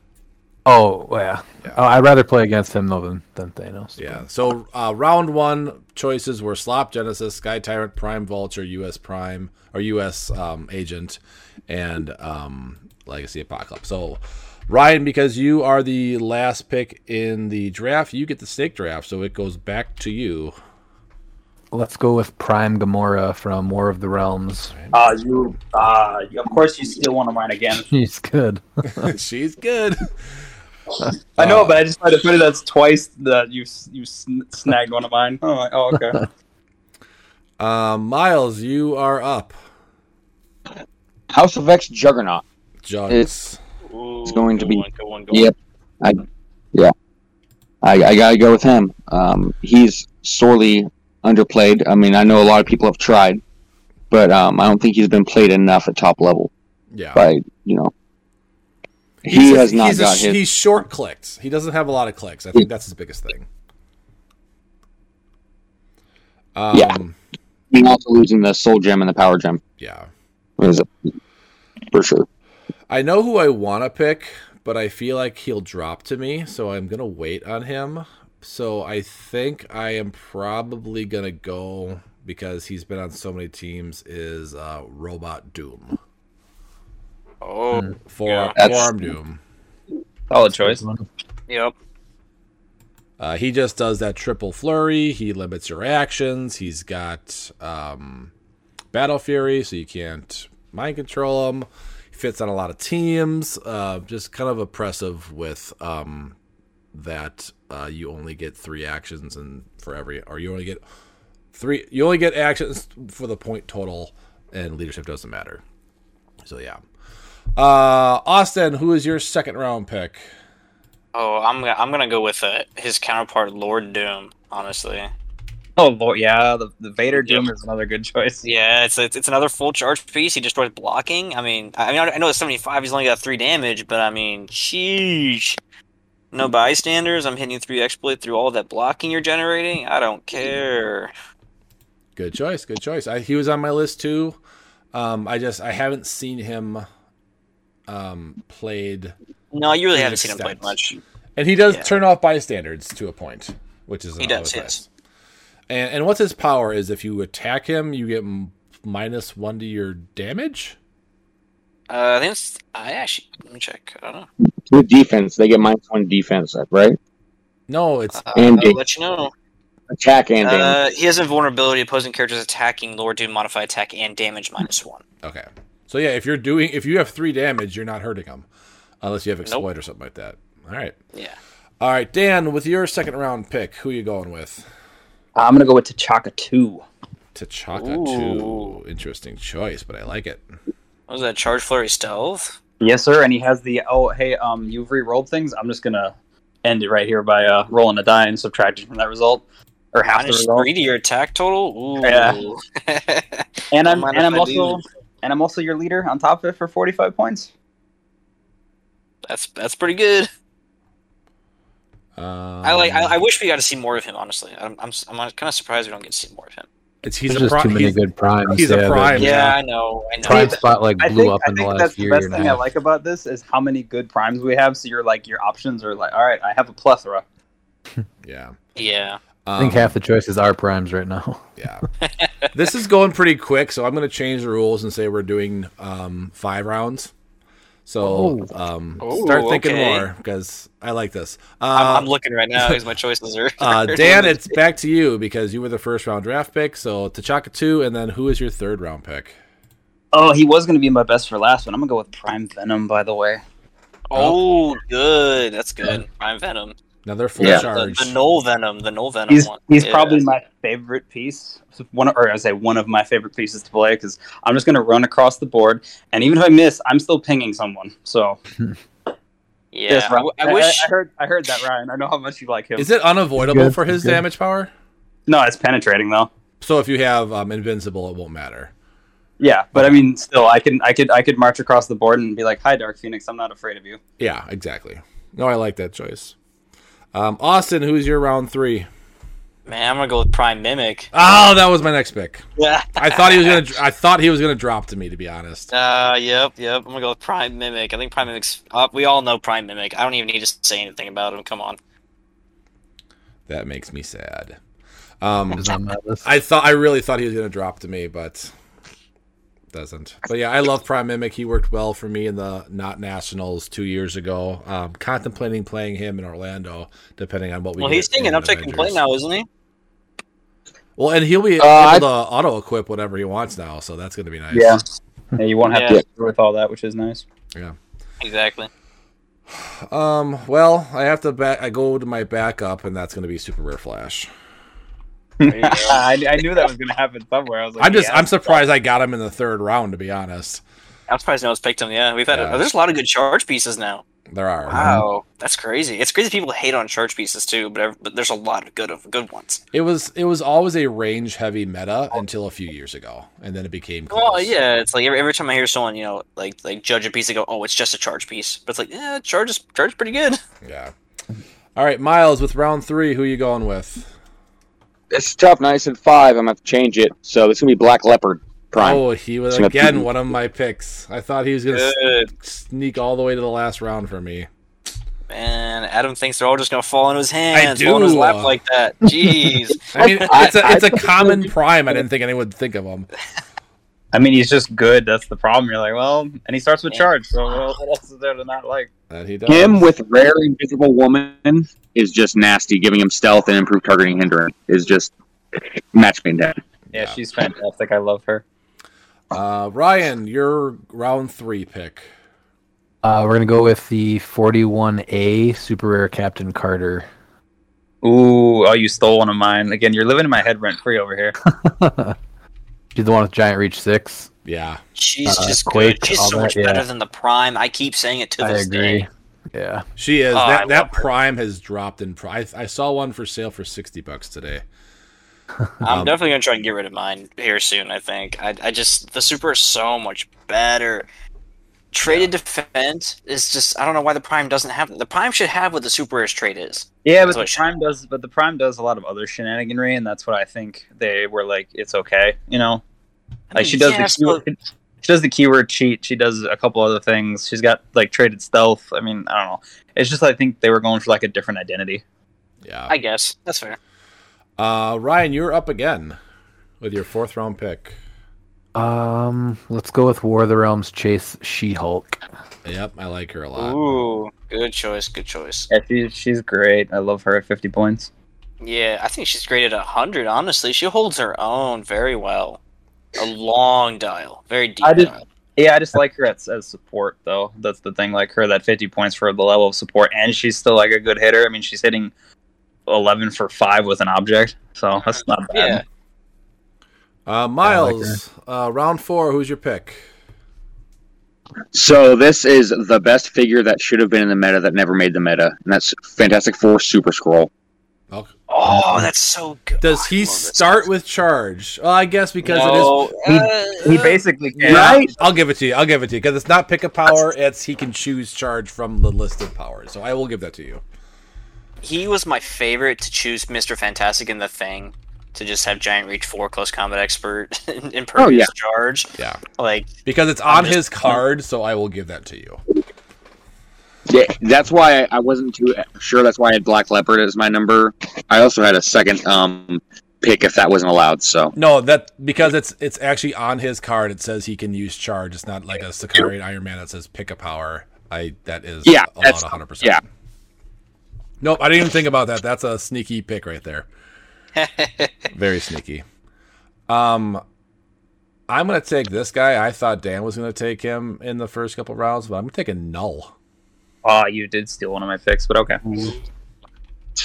Oh, yeah. Yeah. Oh, I'd rather play against him though than, than Thanos. Yeah. So uh, round one choices were Slop Genesis, Sky Tyrant, Prime Vulture, U.S. Prime or U.S. Um, Agent, and um, Legacy Apocalypse. So Ryan, because you are the last pick in the draft, you get the snake draft. So it goes back to you. Let's go with Prime Gamora from War of the Realms. Uh, you, uh, of course, you steal one of mine again. She's good. She's good. I know, but I just tried to put it as twice that you you sn- snagged one of mine. Oh, my- oh okay. Um, Miles, you are up. House of X Juggernaut. Jugs. It's going to be- Go on, go. Yep. I, yeah. I, I gotta go with him. Um, he's sorely underplayed. I mean, I know a lot of people have tried, but um, I don't think he's been played enough at top level Yeah. by you know. He He's a- has not he's a his. He's short clicked. He doesn't have a lot of clicks. I think that's his biggest thing. Um, Yeah. Also losing the soul gem and the power gem. Yeah. For sure. I know who I want to pick, but I feel like he'll drop to me, so I'm going to wait on him. So I think I am probably going to go because he's been on so many teams is uh, Robot Doom. Oh, For Yeah. That's- Forearm Doom. Solid choice. yep. Uh, he just does that triple flurry. He limits your actions. He's got um, Battle Fury, so you can't mind control him. He fits on a lot of teams. Uh, just kind of oppressive with um, that uh, you only get three actions and for every, or you only get three. You only get actions for the point total, and leadership doesn't matter. So yeah. Uh, Austin, who is your second round pick? Oh, I'm gonna I'm gonna go with uh, his counterpart, Lord Doom. Honestly, Oh Lord, yeah, the, the Vader Doom is another good choice. yeah, it's it's, it's another full charge piece. He destroys blocking. I mean, I mean, I know at 75 he's only got three damage, but I mean, sheesh. No bystanders. I'm hitting you three exploit through all that blocking you're generating. I don't care. Good choice. Good choice. I, he was on my list too. Um, I just I haven't seen him um, played, No, you really haven't seen him extent. played much. and he does Yeah. turn off bystanders to a point, which is He always does, nice. yes. And and what's his power is if you attack him, you get m- minus one to your damage. Uh, I think it's, I actually let me check. I don't know. With defense, they get minus one defense, right? No, it's Uh, And I'll let you know. Attack and damage. Uh, he has invulnerability. Opposing characters attacking Lord Doom modify attack and damage minus one. okay. So yeah, if you're doing if you have three damage, you're not hurting them, unless you have exploit or something like that. All right. Yeah. All right, Dan, with your second round pick, who are you going with? I'm gonna go with T'Chaka two. T'Chaka Ooh. two. Interesting choice, but I like it. What was that? Charge flurry stealth. Yes, sir. And he has the oh hey um you've re-rolled things. I'm just gonna end it right here by uh rolling a die and subtracting from that result or half the Minus result. three to your attack total. Ooh. Yeah. And I'm Mind and I'm I do? Also and I'm also your leader on top of it for 45 points. That's that's pretty good. Um, I like. I, I wish we got to see more of him. Honestly, I'm I'm, I'm kind of surprised we don't get to see more of him. it's he's There's a just prime. too many He's, good primes. he's a yeah, prime. Yeah, Yeah. I know. I know. Prime spot like I blew think up I in the think last that's the year best and a thing I like about this is how many good primes we have. So you're like your options are like, all right, I have a plethora. yeah. Yeah. I think Um, half the choices are primes right now. Yeah. this is going pretty quick, so I'm going to change the rules and say we're doing um, five rounds. So um, Oh, start thinking okay. more because I like this. Uh, I'm, I'm looking right now because my choices are. uh, Dan, it's back to you because you were the first round draft pick. So T'Chaka two, and then who is your third round pick? Oh, he was going to be my best for last one. I'm gonna go with Prime Venom, by the way. oh, good. That's good. Prime Venom. Another full Yeah. The, charge. the Knull Venom. The Knull Venom He's one. he's Yeah. probably my favorite piece. One of- or I say one of my favorite pieces to play because I'm just gonna run across the board, and even if I miss, I'm still pinging someone. So Yeah. Yes, I, Ryan. w- I wish. I, heard I heard that Ryan. I know how much you like him. is it unavoidable Good, for his good. damage power? no, it's penetrating though. So if you have um, invincible, it won't matter. Yeah, but I mean, still, I can I could I could march across the board and be like, "Hi, Dark Phoenix. I'm not afraid of you." Yeah, exactly. No, I like that choice. Um, Austin, who's your round three? Man, I'm gonna go with Prime Mimic. Oh, that was my next pick. Yeah. I thought he was gonna. I thought he was gonna drop to me. To be honest. Uh, yep, yep. I'm gonna go with Prime Mimic. I think Prime Mimic's. Uh, we all know Prime Mimic. I don't even need to say anything about him. Come on. That makes me sad. Um, Is on my list. I thought I really thought he was gonna drop to me, but doesn't. But yeah, I love Prime Mimic. He worked well for me in the not nationals two years ago. Um, contemplating playing him in Orlando, depending on what we. Well, get he's taking in up taking play now, isn't he? Well, and he'll be Uh, I- able to auto equip whatever he wants now, so that's gonna be nice. Yeah. Yeah, you won't have Yeah. to deal with all that, which is nice. Yeah, exactly. Um. Well, I have to back. I go to my backup, and that's gonna be Super Rare Flash. There you go. I, I knew that was going to happen somewhere. I was like, I'm just. yeah. I'm surprised I got him in the third round. To be honest, I'm surprised no one's picked him. Yeah, we've had. Yeah. A, there's a lot of good charge pieces now. there are. Wow, that's crazy. It's crazy people hate on charge pieces too, but, but there's a lot of good of good ones. It was. It was always a range heavy meta until a few years ago, and then it became. Close. Well, yeah, it's like every, every time I hear someone, you know, like like judge a piece, they go, "Oh, it's just a charge piece," but it's like, yeah, charge is charge pretty good. Yeah. All right, Miles. With round three, who are you going with? It's tough. Nice at five. I'm gonna have to change it. So it's gonna be Black Leopard Prime. Oh, he was It's again one of my picks. I thought he was gonna Good sneak all the way to the last round for me. man. Adam thinks they're all just gonna fall into his hands, I fall in his lap like that. Jeez. I mean, it's a I- it's a common prime. I didn't think anyone would think of him. I mean, he's just good. That's the problem. You're like, well, and he starts with charge. So what else is there to not like? That he does. Him with Rare Invisible Woman is just nasty. Giving him stealth and improved targeting hindrance is just match made in heaven. Yeah, Yeah. she's fantastic. I love her. Uh, Ryan, your round three pick. Uh, we're gonna go with the 41A Super Rare Captain Carter. Ooh, oh, you stole one of mine. Again, you're living in my head rent free over here. She's the one with Giant Reach Six. Yeah. She's Uh, just Quake, good. She's all so that, much yeah. better than the Prime. I keep saying it to I this agree. day. Yeah. She is. Oh, I that love that her. prime has dropped in price. I, I saw one for sale for 60 bucks today. I'm Um, definitely gonna try and get rid of mine here soon. I think. I, I just the Super is so much better. Traded defense is just I don't know why the Prime doesn't have the Prime should have what the Super Rare's trade is. Yeah, That's but what the she- Prime does. But the Prime does a lot of other shenaniganry, and that's what I think they were like. It's okay, you know. Like she does Yeah, the so- keyword, she does the keyword cheat. She does a couple other things. She's got like traded stealth. I mean, I don't know. It's just I think they were going for like a different identity. Yeah. I guess that's fair. Uh, Ryan, you're up again with your fourth round pick. Um, let's go with War of the Realms Chase She Hulk. Yep, I like her a lot. Ooh, good choice. Good choice. Yeah, she, she's great. I love her at fifty points. Yeah, I think she's great at hundred. Honestly, she holds her own very well. A long dial, very deep I did- dial. Yeah, I just like her as, as support though. That's the thing. Like her, that fifty points for the level of support, and she's still like a good hitter. I mean, she's hitting eleven for five with an object, so that's not bad. Yeah. Uh, Miles, uh, round four. Who's your pick? So this is the best figure that should have been in the meta that never made the meta, and that's Fantastic Four Super Skrull. Oh, Oh, that's so good. Does he start with charge? Well, I guess because it No, He, uh, he basically can. Right? I'll give it to you. I'll give it to you because it's not pick a power. It's he can choose charge from the list of powers. So I will give that to you. he was my favorite to choose Mr. Fantastic in the thing to just have giant reach four close combat expert in impervious Oh, yeah. charge. Yeah, Like because it's on just- his card. So I will give that to you. Yeah, that's why I, I wasn't too sure. That's why I had Black Leopard as my number. I also had a second um, pick if that wasn't allowed. So No, that because it's it's actually on his card. It says he can use charge. It's not like a Sakari Iron Man that says pick a power. I that is Yeah, allowed that's- 100. percent yeah. Nope, I didn't even think about that. That's a sneaky pick right there. Very sneaky. Um, I'm gonna take this guy. I thought Dan was gonna take him in the first couple rounds, but I'm gonna take a Knull. Oh, you did steal one of my picks, but okay.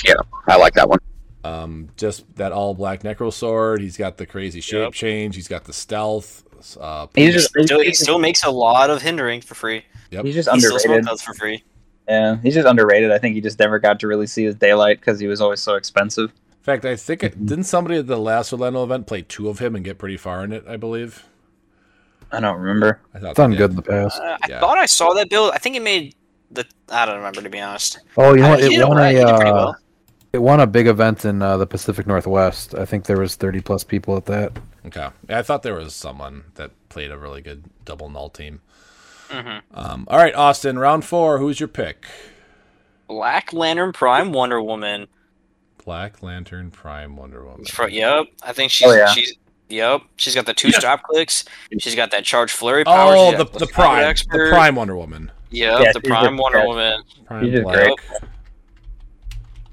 yeah, I like that one. Um, just that all black necro sword. He's got the crazy shape Yep. change. He's got the stealth. Uh, He's just still, he still makes a lot of hindering for free. Yep. he's just He underrated. smoke for free. Yeah, he's just underrated. I think he just never got to really see his daylight because he was always so expensive. In fact, I think it didn't somebody at the last Orlando event play two of him and get pretty far in it. I believe. I don't remember. I thought It's done good in the past. Uh, I Yeah. thought I saw that build. I think it made the. I don't remember to be honest. Oh, you know what? he It won a He uh, well. it won a big event in uh, the Pacific Northwest. I think there was 30 plus people at that. Okay, yeah, I thought there was someone that played a really good double Knull team. Mhm. Um, all right, Austin, round four. Who's your pick? Black Lantern Prime Wonder Woman. Black Lantern Prime Wonder Woman. For, yep, I think she's Oh, yeah. she's yep. She's got the two stop clicks. She's got that charge flurry power. Oh, the the combat prime, the prime Wonder Woman. Yep, Yeah, the prime just Wonder great. Woman. Prime She's Black.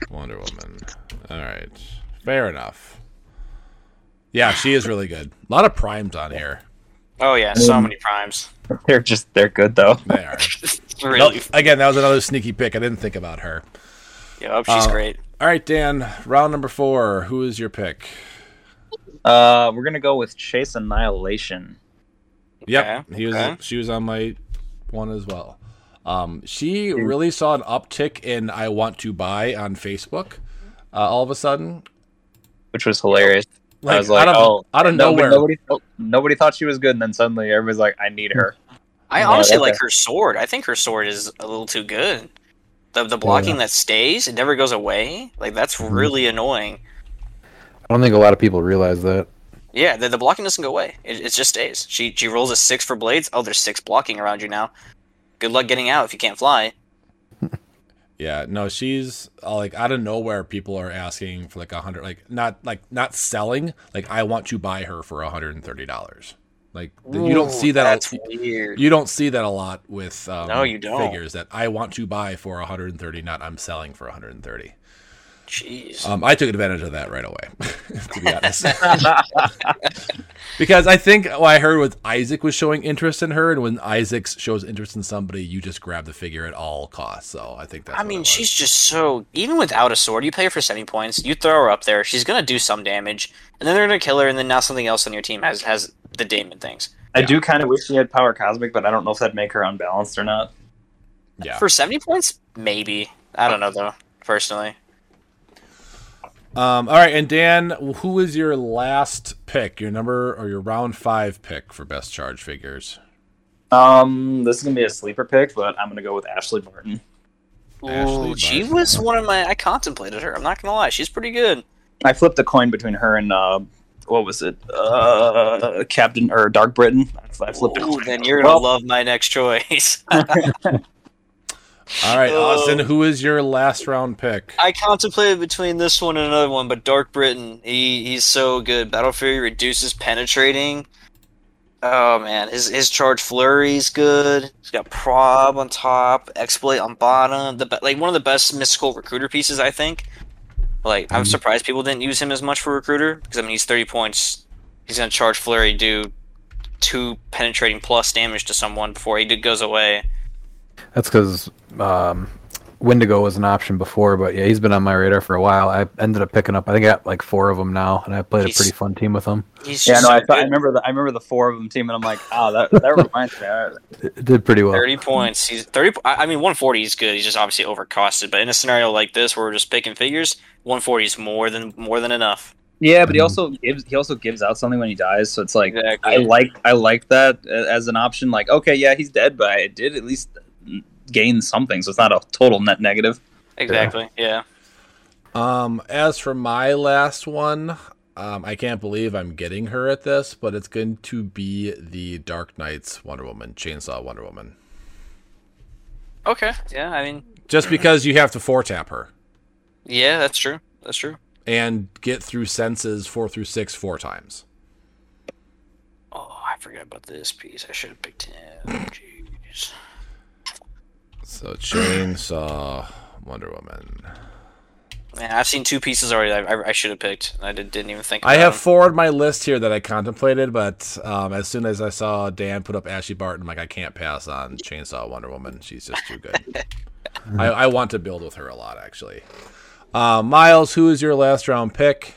Wonder Woman. All right, fair enough. Yeah, she is really good. A lot of primes on here. Oh yeah, so many primes. They're just they're good though. They are. really. Nope. Again, that was another sneaky pick. I didn't think about her. Yep, she's Uh, great. All right, Dan. Round number four. Who is your pick? Uh, we're gonna go with Chase Annihilation. Yep, Okay, he was. okay. She was on my one as well. Um, she really saw an uptick in "I want to buy" on Facebook. Uh, all of a sudden, which was hilarious. like, I was like, out of, oh, out of nobody, nowhere. Nobody, thought- nobody thought she was good, and then suddenly everybody's like, I need her. I honestly like her sword. I think her sword is a little too good. The the blocking that stays, it never goes away. Like that's Mm-hmm. really annoying. I don't think a lot of people realize that. Yeah, the, the blocking doesn't go away. It, it just stays. She she rolls a six for blades. Oh, there's six blocking around you now. Good luck getting out if you can't fly. Yeah, no, she's uh, like out of nowhere. People are asking for like a hundred, like not like not selling. Like I want to buy her for a hundred and thirty dollars. Like th- you don't see that. A, you don't see that a lot with um, No, you don't. figures that I want to buy for 130, not I'm selling for 130. Jeez. Um, I took advantage of that right away, to be honest. because I think what I heard was Isaac was showing interest in her, and when Isaac shows interest in somebody, you just grab the figure at all costs. So I think that's. I mean, she's just so. Even without a sword, you play her for 70 points, you throw her up there, she's gonna do some damage, and then they're gonna kill her, and then now something else on your team has has the Damon things. I do kind of wish she had power cosmic, but I don't know if that'd make her unbalanced or not. yeah. For 70 points, maybe. I don't know though, personally. Um, all right, and Dan, who is your last pick? Your number or your round five pick for best charge figures? Um, this is gonna be a sleeper pick, but I'm gonna go with Ashley Barton. Ashley Ooh, she was one of my. I contemplated her. I'm not gonna lie, she's pretty good. I flipped a coin between her and uh, what was it? Uh, Captain or Dark Britain. I flipped Ooh, it. then you're gonna Well- love my next choice. All right, Uh, Austin, who is your last round pick? I contemplated between this one and another one, but Dark Britain, he he's so good. Battle Fury reduces penetrating. Oh man, his his charge flurry's good. He's got prob on top, exploit on bottom. The like one of the best mystical recruiter pieces, I think. Like I'm surprised people didn't use him as much for recruiter because I mean he's 30 points. He's gonna charge flurry, do two penetrating plus damage to someone before he goes away. That's because um, Wendigo was an option before, but yeah, he's been on my radar for a while. I ended up picking up, I think I got like four of them now, and I played He's- a pretty fun team with them. Yeah, no, I, thought, I remember the I remember the four of them team, and I'm like, oh, that that reminds me. All right. It did pretty well. 30 points. He's 30. I I mean, 140 is good. He's just obviously overcosted. But in a scenario like this, where we're just picking figures, 140 is more than more than enough. Yeah, but he mm-hmm. also gives he also gives out something when he dies, so it's like Exactly. I like I like that as an option. Like, okay, yeah, he's dead, but I did at least gain something, so it's not a total net negative. Exactly. Yeah. Um, as for my last one, um, I can't believe I'm getting her at this, but it's going to be the Dark Knights Wonder Woman, Chainsaw Wonder Woman. Okay. Yeah. I mean, Just because you have to four tap her yeah, that's true. That's true. and get through senses four through six four times. Oh, I forgot about this piece. I should have picked him. Jeez. So Chainsaw Wonder Woman. Man, I've seen two pieces already. I, I, I should have picked. I did, didn't even think. About I have them. four on my list here that I contemplated, but um, as soon as I saw Dan put up Ashley Barton, I'm like, I can't pass on Chainsaw Wonder Woman. She's just too good. I, I want to build with her a lot, actually. Uh, Miles, who is your last round pick?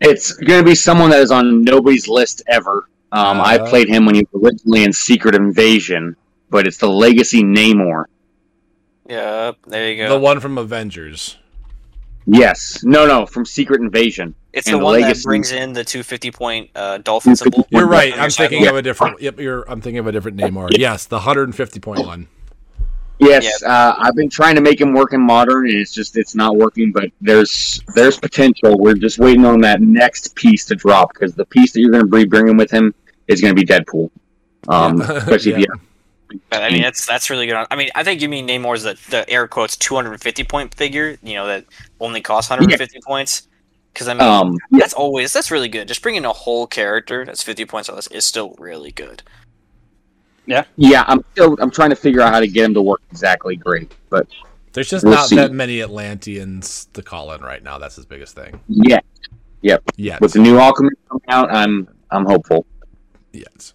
It's going to be someone that is on nobody's list ever. Um, I Uh. played him when he was originally in Secret Invasion, but it's the Legacy Namor. Yeah. There you go. The one from Avengers. Yes, no, no, from Secret Invasion. it's the the one Legacy- that brings in the 250 point uh, dolphin symbol. You're right. I'm thinking sideboard. of a different. Yep, you're. I'm thinking of a different Namor. Yes, the 150 point one. Yes, uh, I've been trying to make him work in modern, and it's just it's not working. But there's there's potential. We're just waiting on that next piece to drop because the piece that you're going to be bringing with him is going to be Deadpool. Um, Yeah. especially if Yeah. you But, I mean, that's that's really good. I mean, I think you mean Namor's the, the air quotes 250 point figure. You know that only costs 150 points. Because I mean, um, that's always that's really good. Just bringing a whole character that's 50 points on this is still really good. yeah, yeah. I'm still I'm trying to figure out how to get him to work exactly great. But There's just We'll not see. that many Atlanteans to call in right now. That's his biggest thing. yeah, Yep. Yeah. with the new Alchemist coming out, I'm I'm hopeful. Yes.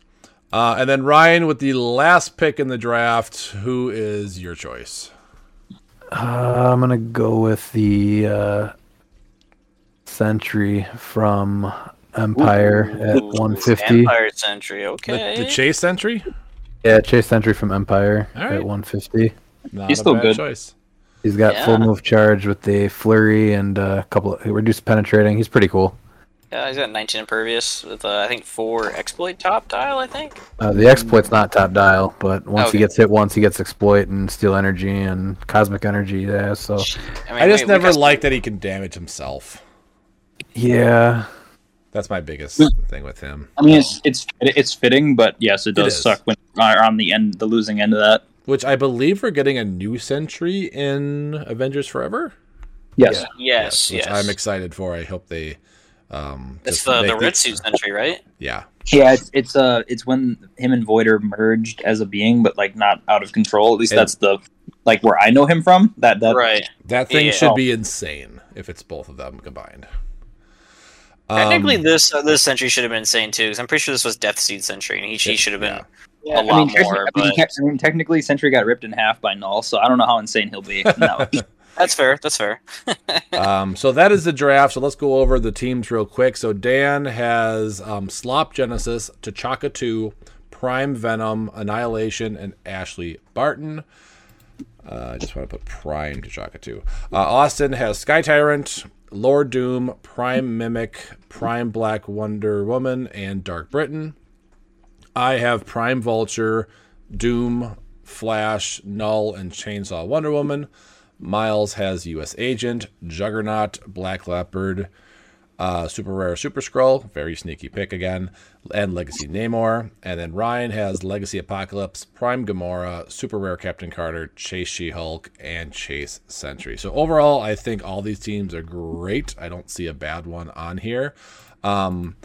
Uh, and then Ryan with the last pick in the draft. Who is your choice? Uh, I'm gonna go with the uh, Sentry from Empire at 150. Empire Sentry. The, Okay. the Chase Sentry? Yeah, Chase Sentry from Empire All right. at 150. Not He's a still bad good. choice. He's got Yeah. full move charge with the flurry and uh, a couple of reduced penetrating. He's pretty cool. Yeah, he's got 19 impervious with uh, I think four exploit top dial. I think. Uh, the exploit's not top dial, but once Okay. he gets hit once, he gets exploit and steel energy and cosmic energy. Yeah, so I, mean, I just we- we never got- liked that he can damage himself. yeah, That's my biggest thing with him. I mean, it's it's it's fitting, but yes, it does is. suck when are on the end, the losing end of that. Which I believe we're getting a new Sentry in Avengers Forever. Yes. Yes, which yes. I'm excited for. I hope they. Um, It's the the red suit Sentry, right? Yeah, Yeah, it's it's uh it's when him and Voider merged as a being, but like not out of control. At least And- that's the like where I know him from. That that right. That thing Yeah. should be insane if it's both of them combined. Technically, Um, this uh, this Sentry should have been insane too, because I'm pretty sure this was Death Seed Sentry, and he, he should have been yeah. a lot I mean, more. I mean, But I mean, technically, Sentry got ripped in half by Knull, so I don't know how insane he'll be. That's fair. That's fair. um, so that is the draft. So let's go over the teams real quick. So Dan has um, Slop Genesis, T'Chaka 2, Prime Venom, Annihilation, and Ashley Barton. Uh, I just want to put Prime T'Chaka 2. Uh, Austin has Sky Tyrant, Lord Doom, Prime Mimic, Prime Black Wonder Woman, and Dark Britain. I have Prime Vulture, Doom, Flash, Knull, and Chainsaw Wonder Woman. Miles has U.S. Agent, Juggernaut, Black Leopard, uh, Super Rare Super Skrull, very sneaky pick again, and Legacy Namor. And then Ryan has Legacy Apocalypse, Prime Gamora, Super Rare Captain Carter, Chase She Hulk, and Chase Sentry. So overall, I think all these teams are great. I don't see a bad one on here. Um,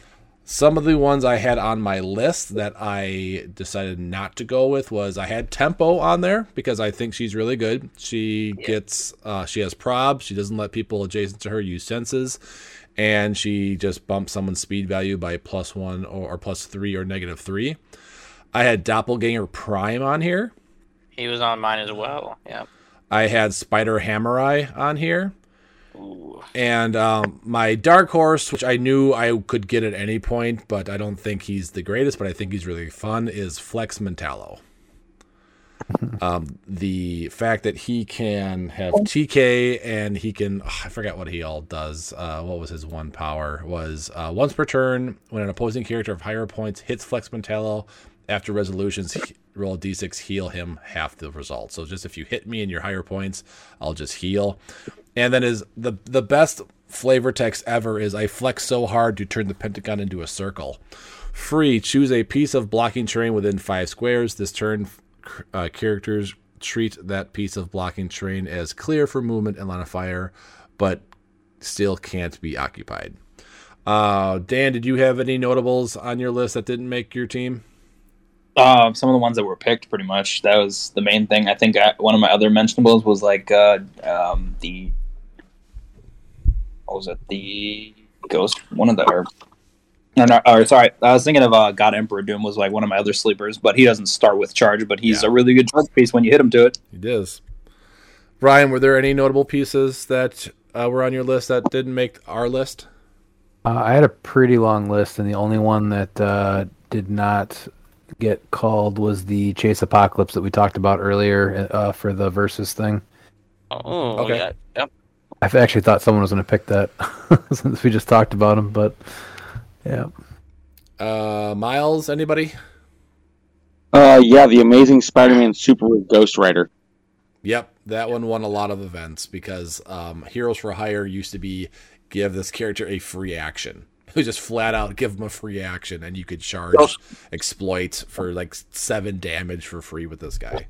some of the ones I had on my list that I decided not to go with was I had Tempo on there because I think she's really good. She gets uh, she has prob. She doesn't let people adjacent to her use senses, and she just bumps someone's speed value by plus one or, or plus three or negative three. I had Doppelganger Prime on here. He was on mine as well. Yeah. I had Spider Hammer Eye on here. Ooh. And um, my dark horse, which I knew I could get at any point, but I don't think he's the greatest, but I think he's really fun, is Flex Mentallo. um, the fact that he can have TK and he can, ugh, I forgot what he all does. Uh, what was his one power? Was uh, once per turn, when an opposing character of higher points hits Flex Mentallo, after resolutions, he- roll d6, heal him half the result. So just if you hit me in your higher points, I'll just heal. And then is the the best flavor text ever is I flex so hard to turn the pentagon into a circle. Free, choose a piece of blocking terrain within five squares. This turn, uh, characters treat that piece of blocking terrain as clear for movement and line of fire, but still can't be occupied. Uh, Dan, did you have any notables on your list that didn't make your team? Um, some of the ones that were picked, pretty much. That was the main thing. I think I, one of my other mentionables was like uh, um, the what was it? The Ghost. One of the or, or, no, or sorry, I was thinking of uh, God Emperor Doom was like one of my other sleepers, but he doesn't start with charge, but he's Yeah. a really good charge piece when you hit him to it. It is. Ryan, were there any notable pieces that uh, were on your list that didn't make our list? Uh, I had a pretty long list, and the only one that uh, did not get called was the Chase Apocalypse that we talked about earlier uh, for the versus thing. Oh, Okay. yeah. Yep. I actually thought someone was going to pick that since we just talked about him, but yeah. Uh, Miles, anybody? Uh, yeah, the Amazing Spider-Man Super Ghost Rider. Yep, that one won a lot of events because um, Heroes for Hire used to be give this character a free action. It was just flat out give him a free action, and you could charge exploit for like seven damage for free with this guy.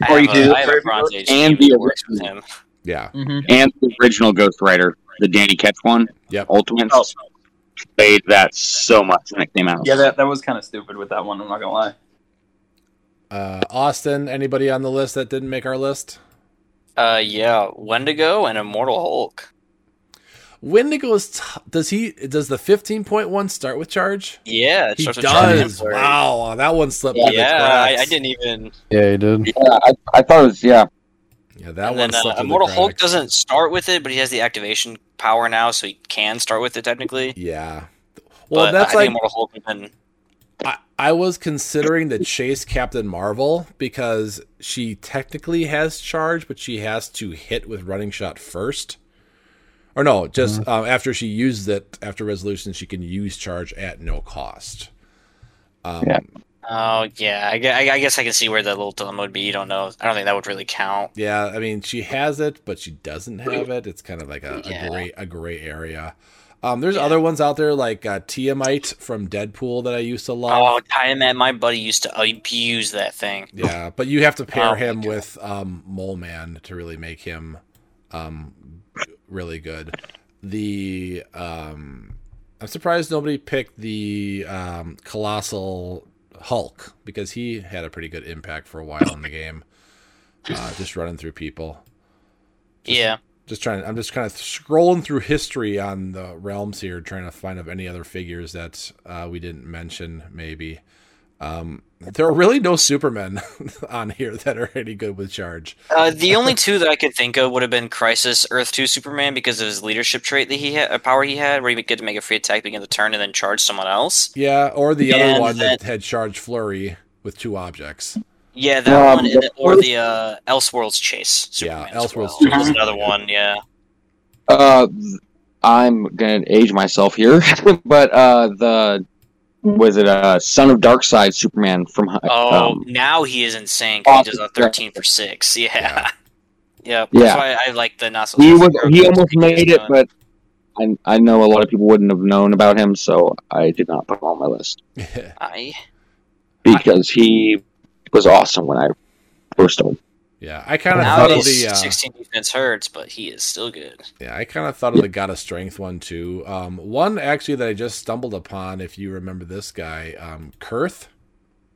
I Or you a- could do I have a Bronze Age and the works with original. him. Yeah, and the original Ghost Rider, the Danny Ketch one, yep. Ultimate. Oh. Played that so much when it came out. Yeah, that, that was kind of stupid with that one. I'm not gonna lie. Uh, Austin, anybody on the list that didn't make our list? Uh, yeah, Wendigo and Immortal Hulk. Wendigo's t- does he does the fifteen point one start with charge? Yeah, it He starts with Charlie does. Wow, that one slipped. through the Yeah, I, I didn't even. Yeah, he did. Yeah, I, I thought it was yeah. Yeah, that one then uh, slipped through the Immortal Hulk doesn't start with it, but he has the activation power now, so he can start with it technically. Yeah. Well, but that's I like Immortal Hulk been I, I was considering the chase Captain Marvel because she technically has charge, but she has to hit with running shot first. Or no, just um, after she uses it after resolution, she can use charge at no cost. Um, Yeah. Oh yeah, I, I, I guess I can see where the little dilemma would be. You don't know. I don't think that would really count. Yeah, I mean she has it, but she doesn't have it. It's kind of like a, Yeah. a gray a gray area. Um, there's Yeah. other ones out there like uh, Tiamat from Deadpool that I used to love. Oh, Tiamat, my buddy used to abuse that thing. Yeah, but you have to pair Oh him with um, Mole Man to really make him um, really good. The um, I'm surprised nobody picked the um, Colossal Hulk because he had a pretty good impact for a while in the game. uh, just running through people. yeah. Just trying. I'm just kind of scrolling through history on the realms here, trying to find of any other figures that uh, we didn't mention. Maybe um, there are really no Supermen on here that are any good with charge. Uh, the only two that I could think of would have been Crisis Earth 2 Superman because of his leadership trait that he had, a power he had, where he would get to make a free attack, begin the turn, and then charge someone else. Yeah, or the other one that then- had charge flurry with two objects. Yeah, that Um, one, and, or the uh, Elseworlds Chase. Yeah, Superman as Elseworlds well, Chase. another one. Yeah. Uh, I'm gonna age myself here, but uh, the was it uh, Son of Darkseid Superman from Oh, um, now he is insane. 'cause he does a thirteen for six. Yeah. Yeah. Yep. Yeah. That's why I like the not so. he was he almost made it, but I I know a lot of people wouldn't have known about him, so I did not put him on my list I, because he was awesome when I first started. Yeah, I kind of thought of the. Uh, sixteen defense hurts, but he is still good. Yeah, I kind of thought of the God of Strength one too. Um, one actually that I just stumbled upon, if you remember this guy, um, Kuurth.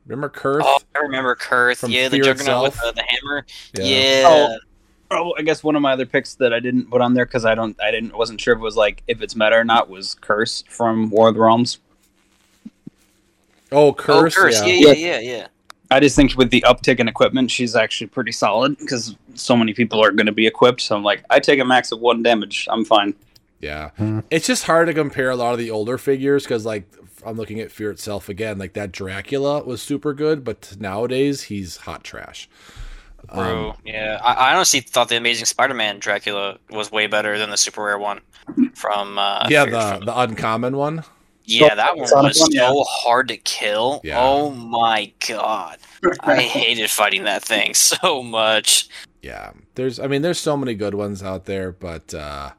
Remember Kuurth? Oh, I remember Kuurth. From Yeah, the Fear Juggernaut with itself? the, the hammer. Yeah. Yeah. Oh, I guess one of my other picks that I didn't put on there because I don't, I didn't, wasn't sure if it was like if it's meta or not was Kurse from War of the Realms. Oh, Oh, Kurse. Kurse. yeah. Yeah, yeah, yeah, yeah. I just think with the uptick in equipment, she's actually pretty solid because so many people are going to be equipped. So I'm like, I take a max of one damage. I'm fine. Yeah. Hmm. It's just hard to compare a lot of the older figures because, like, I'm looking at Fear itself again. Like, that Dracula was super good, but nowadays he's hot trash. Bro, Um, yeah. I, I honestly thought the Amazing Spider-Man Dracula was way better than the super rare one from. Uh, yeah, Fear- the, from- the uncommon one. Yeah, that one Sonic was one, yeah. so hard to kill. Yeah. Oh my god, I hated fighting that thing so much. Yeah. There's, I mean, there's so many good ones out there, but uh,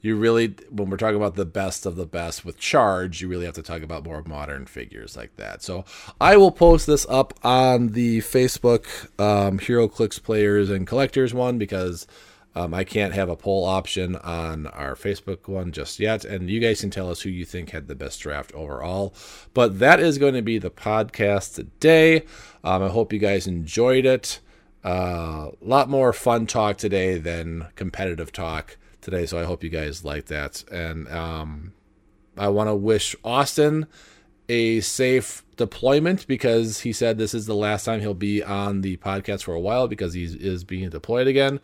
you really, when we're talking about the best of the best with charge, you really have to talk about more modern figures like that. So I will post this up on the Facebook um, HeroClix players and collectors one because um, I can't have a poll option on our Facebook one just yet. And you guys can tell us who you think had the best draft overall. But that is going to be the podcast today. Um, I hope you guys enjoyed it. A uh, lot more fun talk today than competitive talk today. So I hope you guys like that. And um, I want to wish Austin a safe deployment because he said this is the last time he'll be on the podcast for a while because he is being deployed again.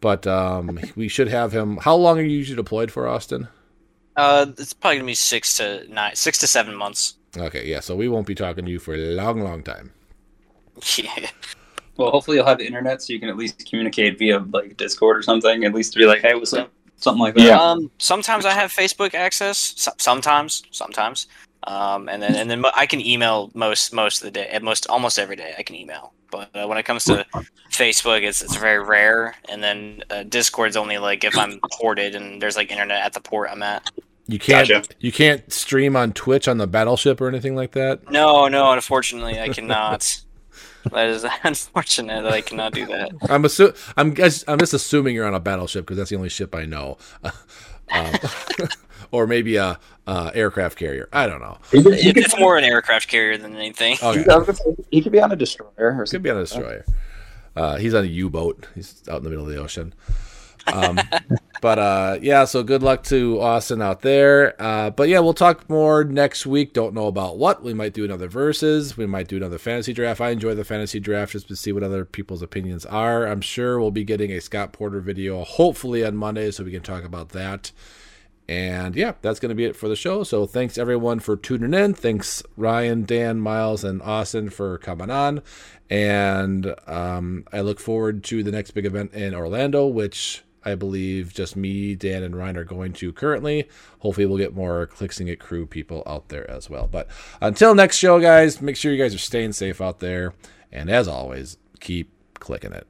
But um, we should have him. How long are you usually deployed for, Austin? Uh, it's probably gonna be six to nine, six to seven months. Okay, yeah. So we won't be talking to you for a long, long time. Yeah. Well, hopefully you'll have the internet so you can at least communicate via like Discord or something. At least be like, hey, what's up? Something like that. Yeah. Um, sometimes I have Facebook access. So- sometimes, sometimes. Um, and then and then I can email most most of the day. At most, almost every day, I can email. But uh, when it comes to Facebook, it's it's very rare. And then uh, Discord's only like if I'm ported and there's like internet at the port I'm at. You can't. Gotcha. You can't stream on Twitch on the battleship or anything like that. No, no, unfortunately, I cannot. that is unfortunate that I cannot do that. I'm assu- I'm guess I'm just assuming you're on a battleship because that's the only ship I know, um, or maybe a, uh aircraft carrier. I don't know. He could, he could, it's more an aircraft carrier than anything. Okay, I was gonna say, he could be on a destroyer or could something. be on a destroyer. Uh, he's on a U-boat. He's out in the middle of the ocean. Um, but uh, yeah, so good luck to Austin out there. Uh, but yeah, we'll talk more next week. Don't know about what. We might do another verses. We might do another fantasy draft. I enjoy the fantasy draft just to see what other people's opinions are. I'm sure we'll be getting a Scott Porter video hopefully on Monday, so we can talk about that. And yeah, that's going to be it for the show. So thanks everyone for tuning in. Thanks Ryan, Dan, Miles, and Austin for coming on. And um, I look forward to the next big event in Orlando, which I believe just me, Dan, and Ryan are going to currently. Hopefully, we'll get more Clixing It crew people out there as well. But until next show, guys, make sure you guys are staying safe out there. And as always, keep clicking it.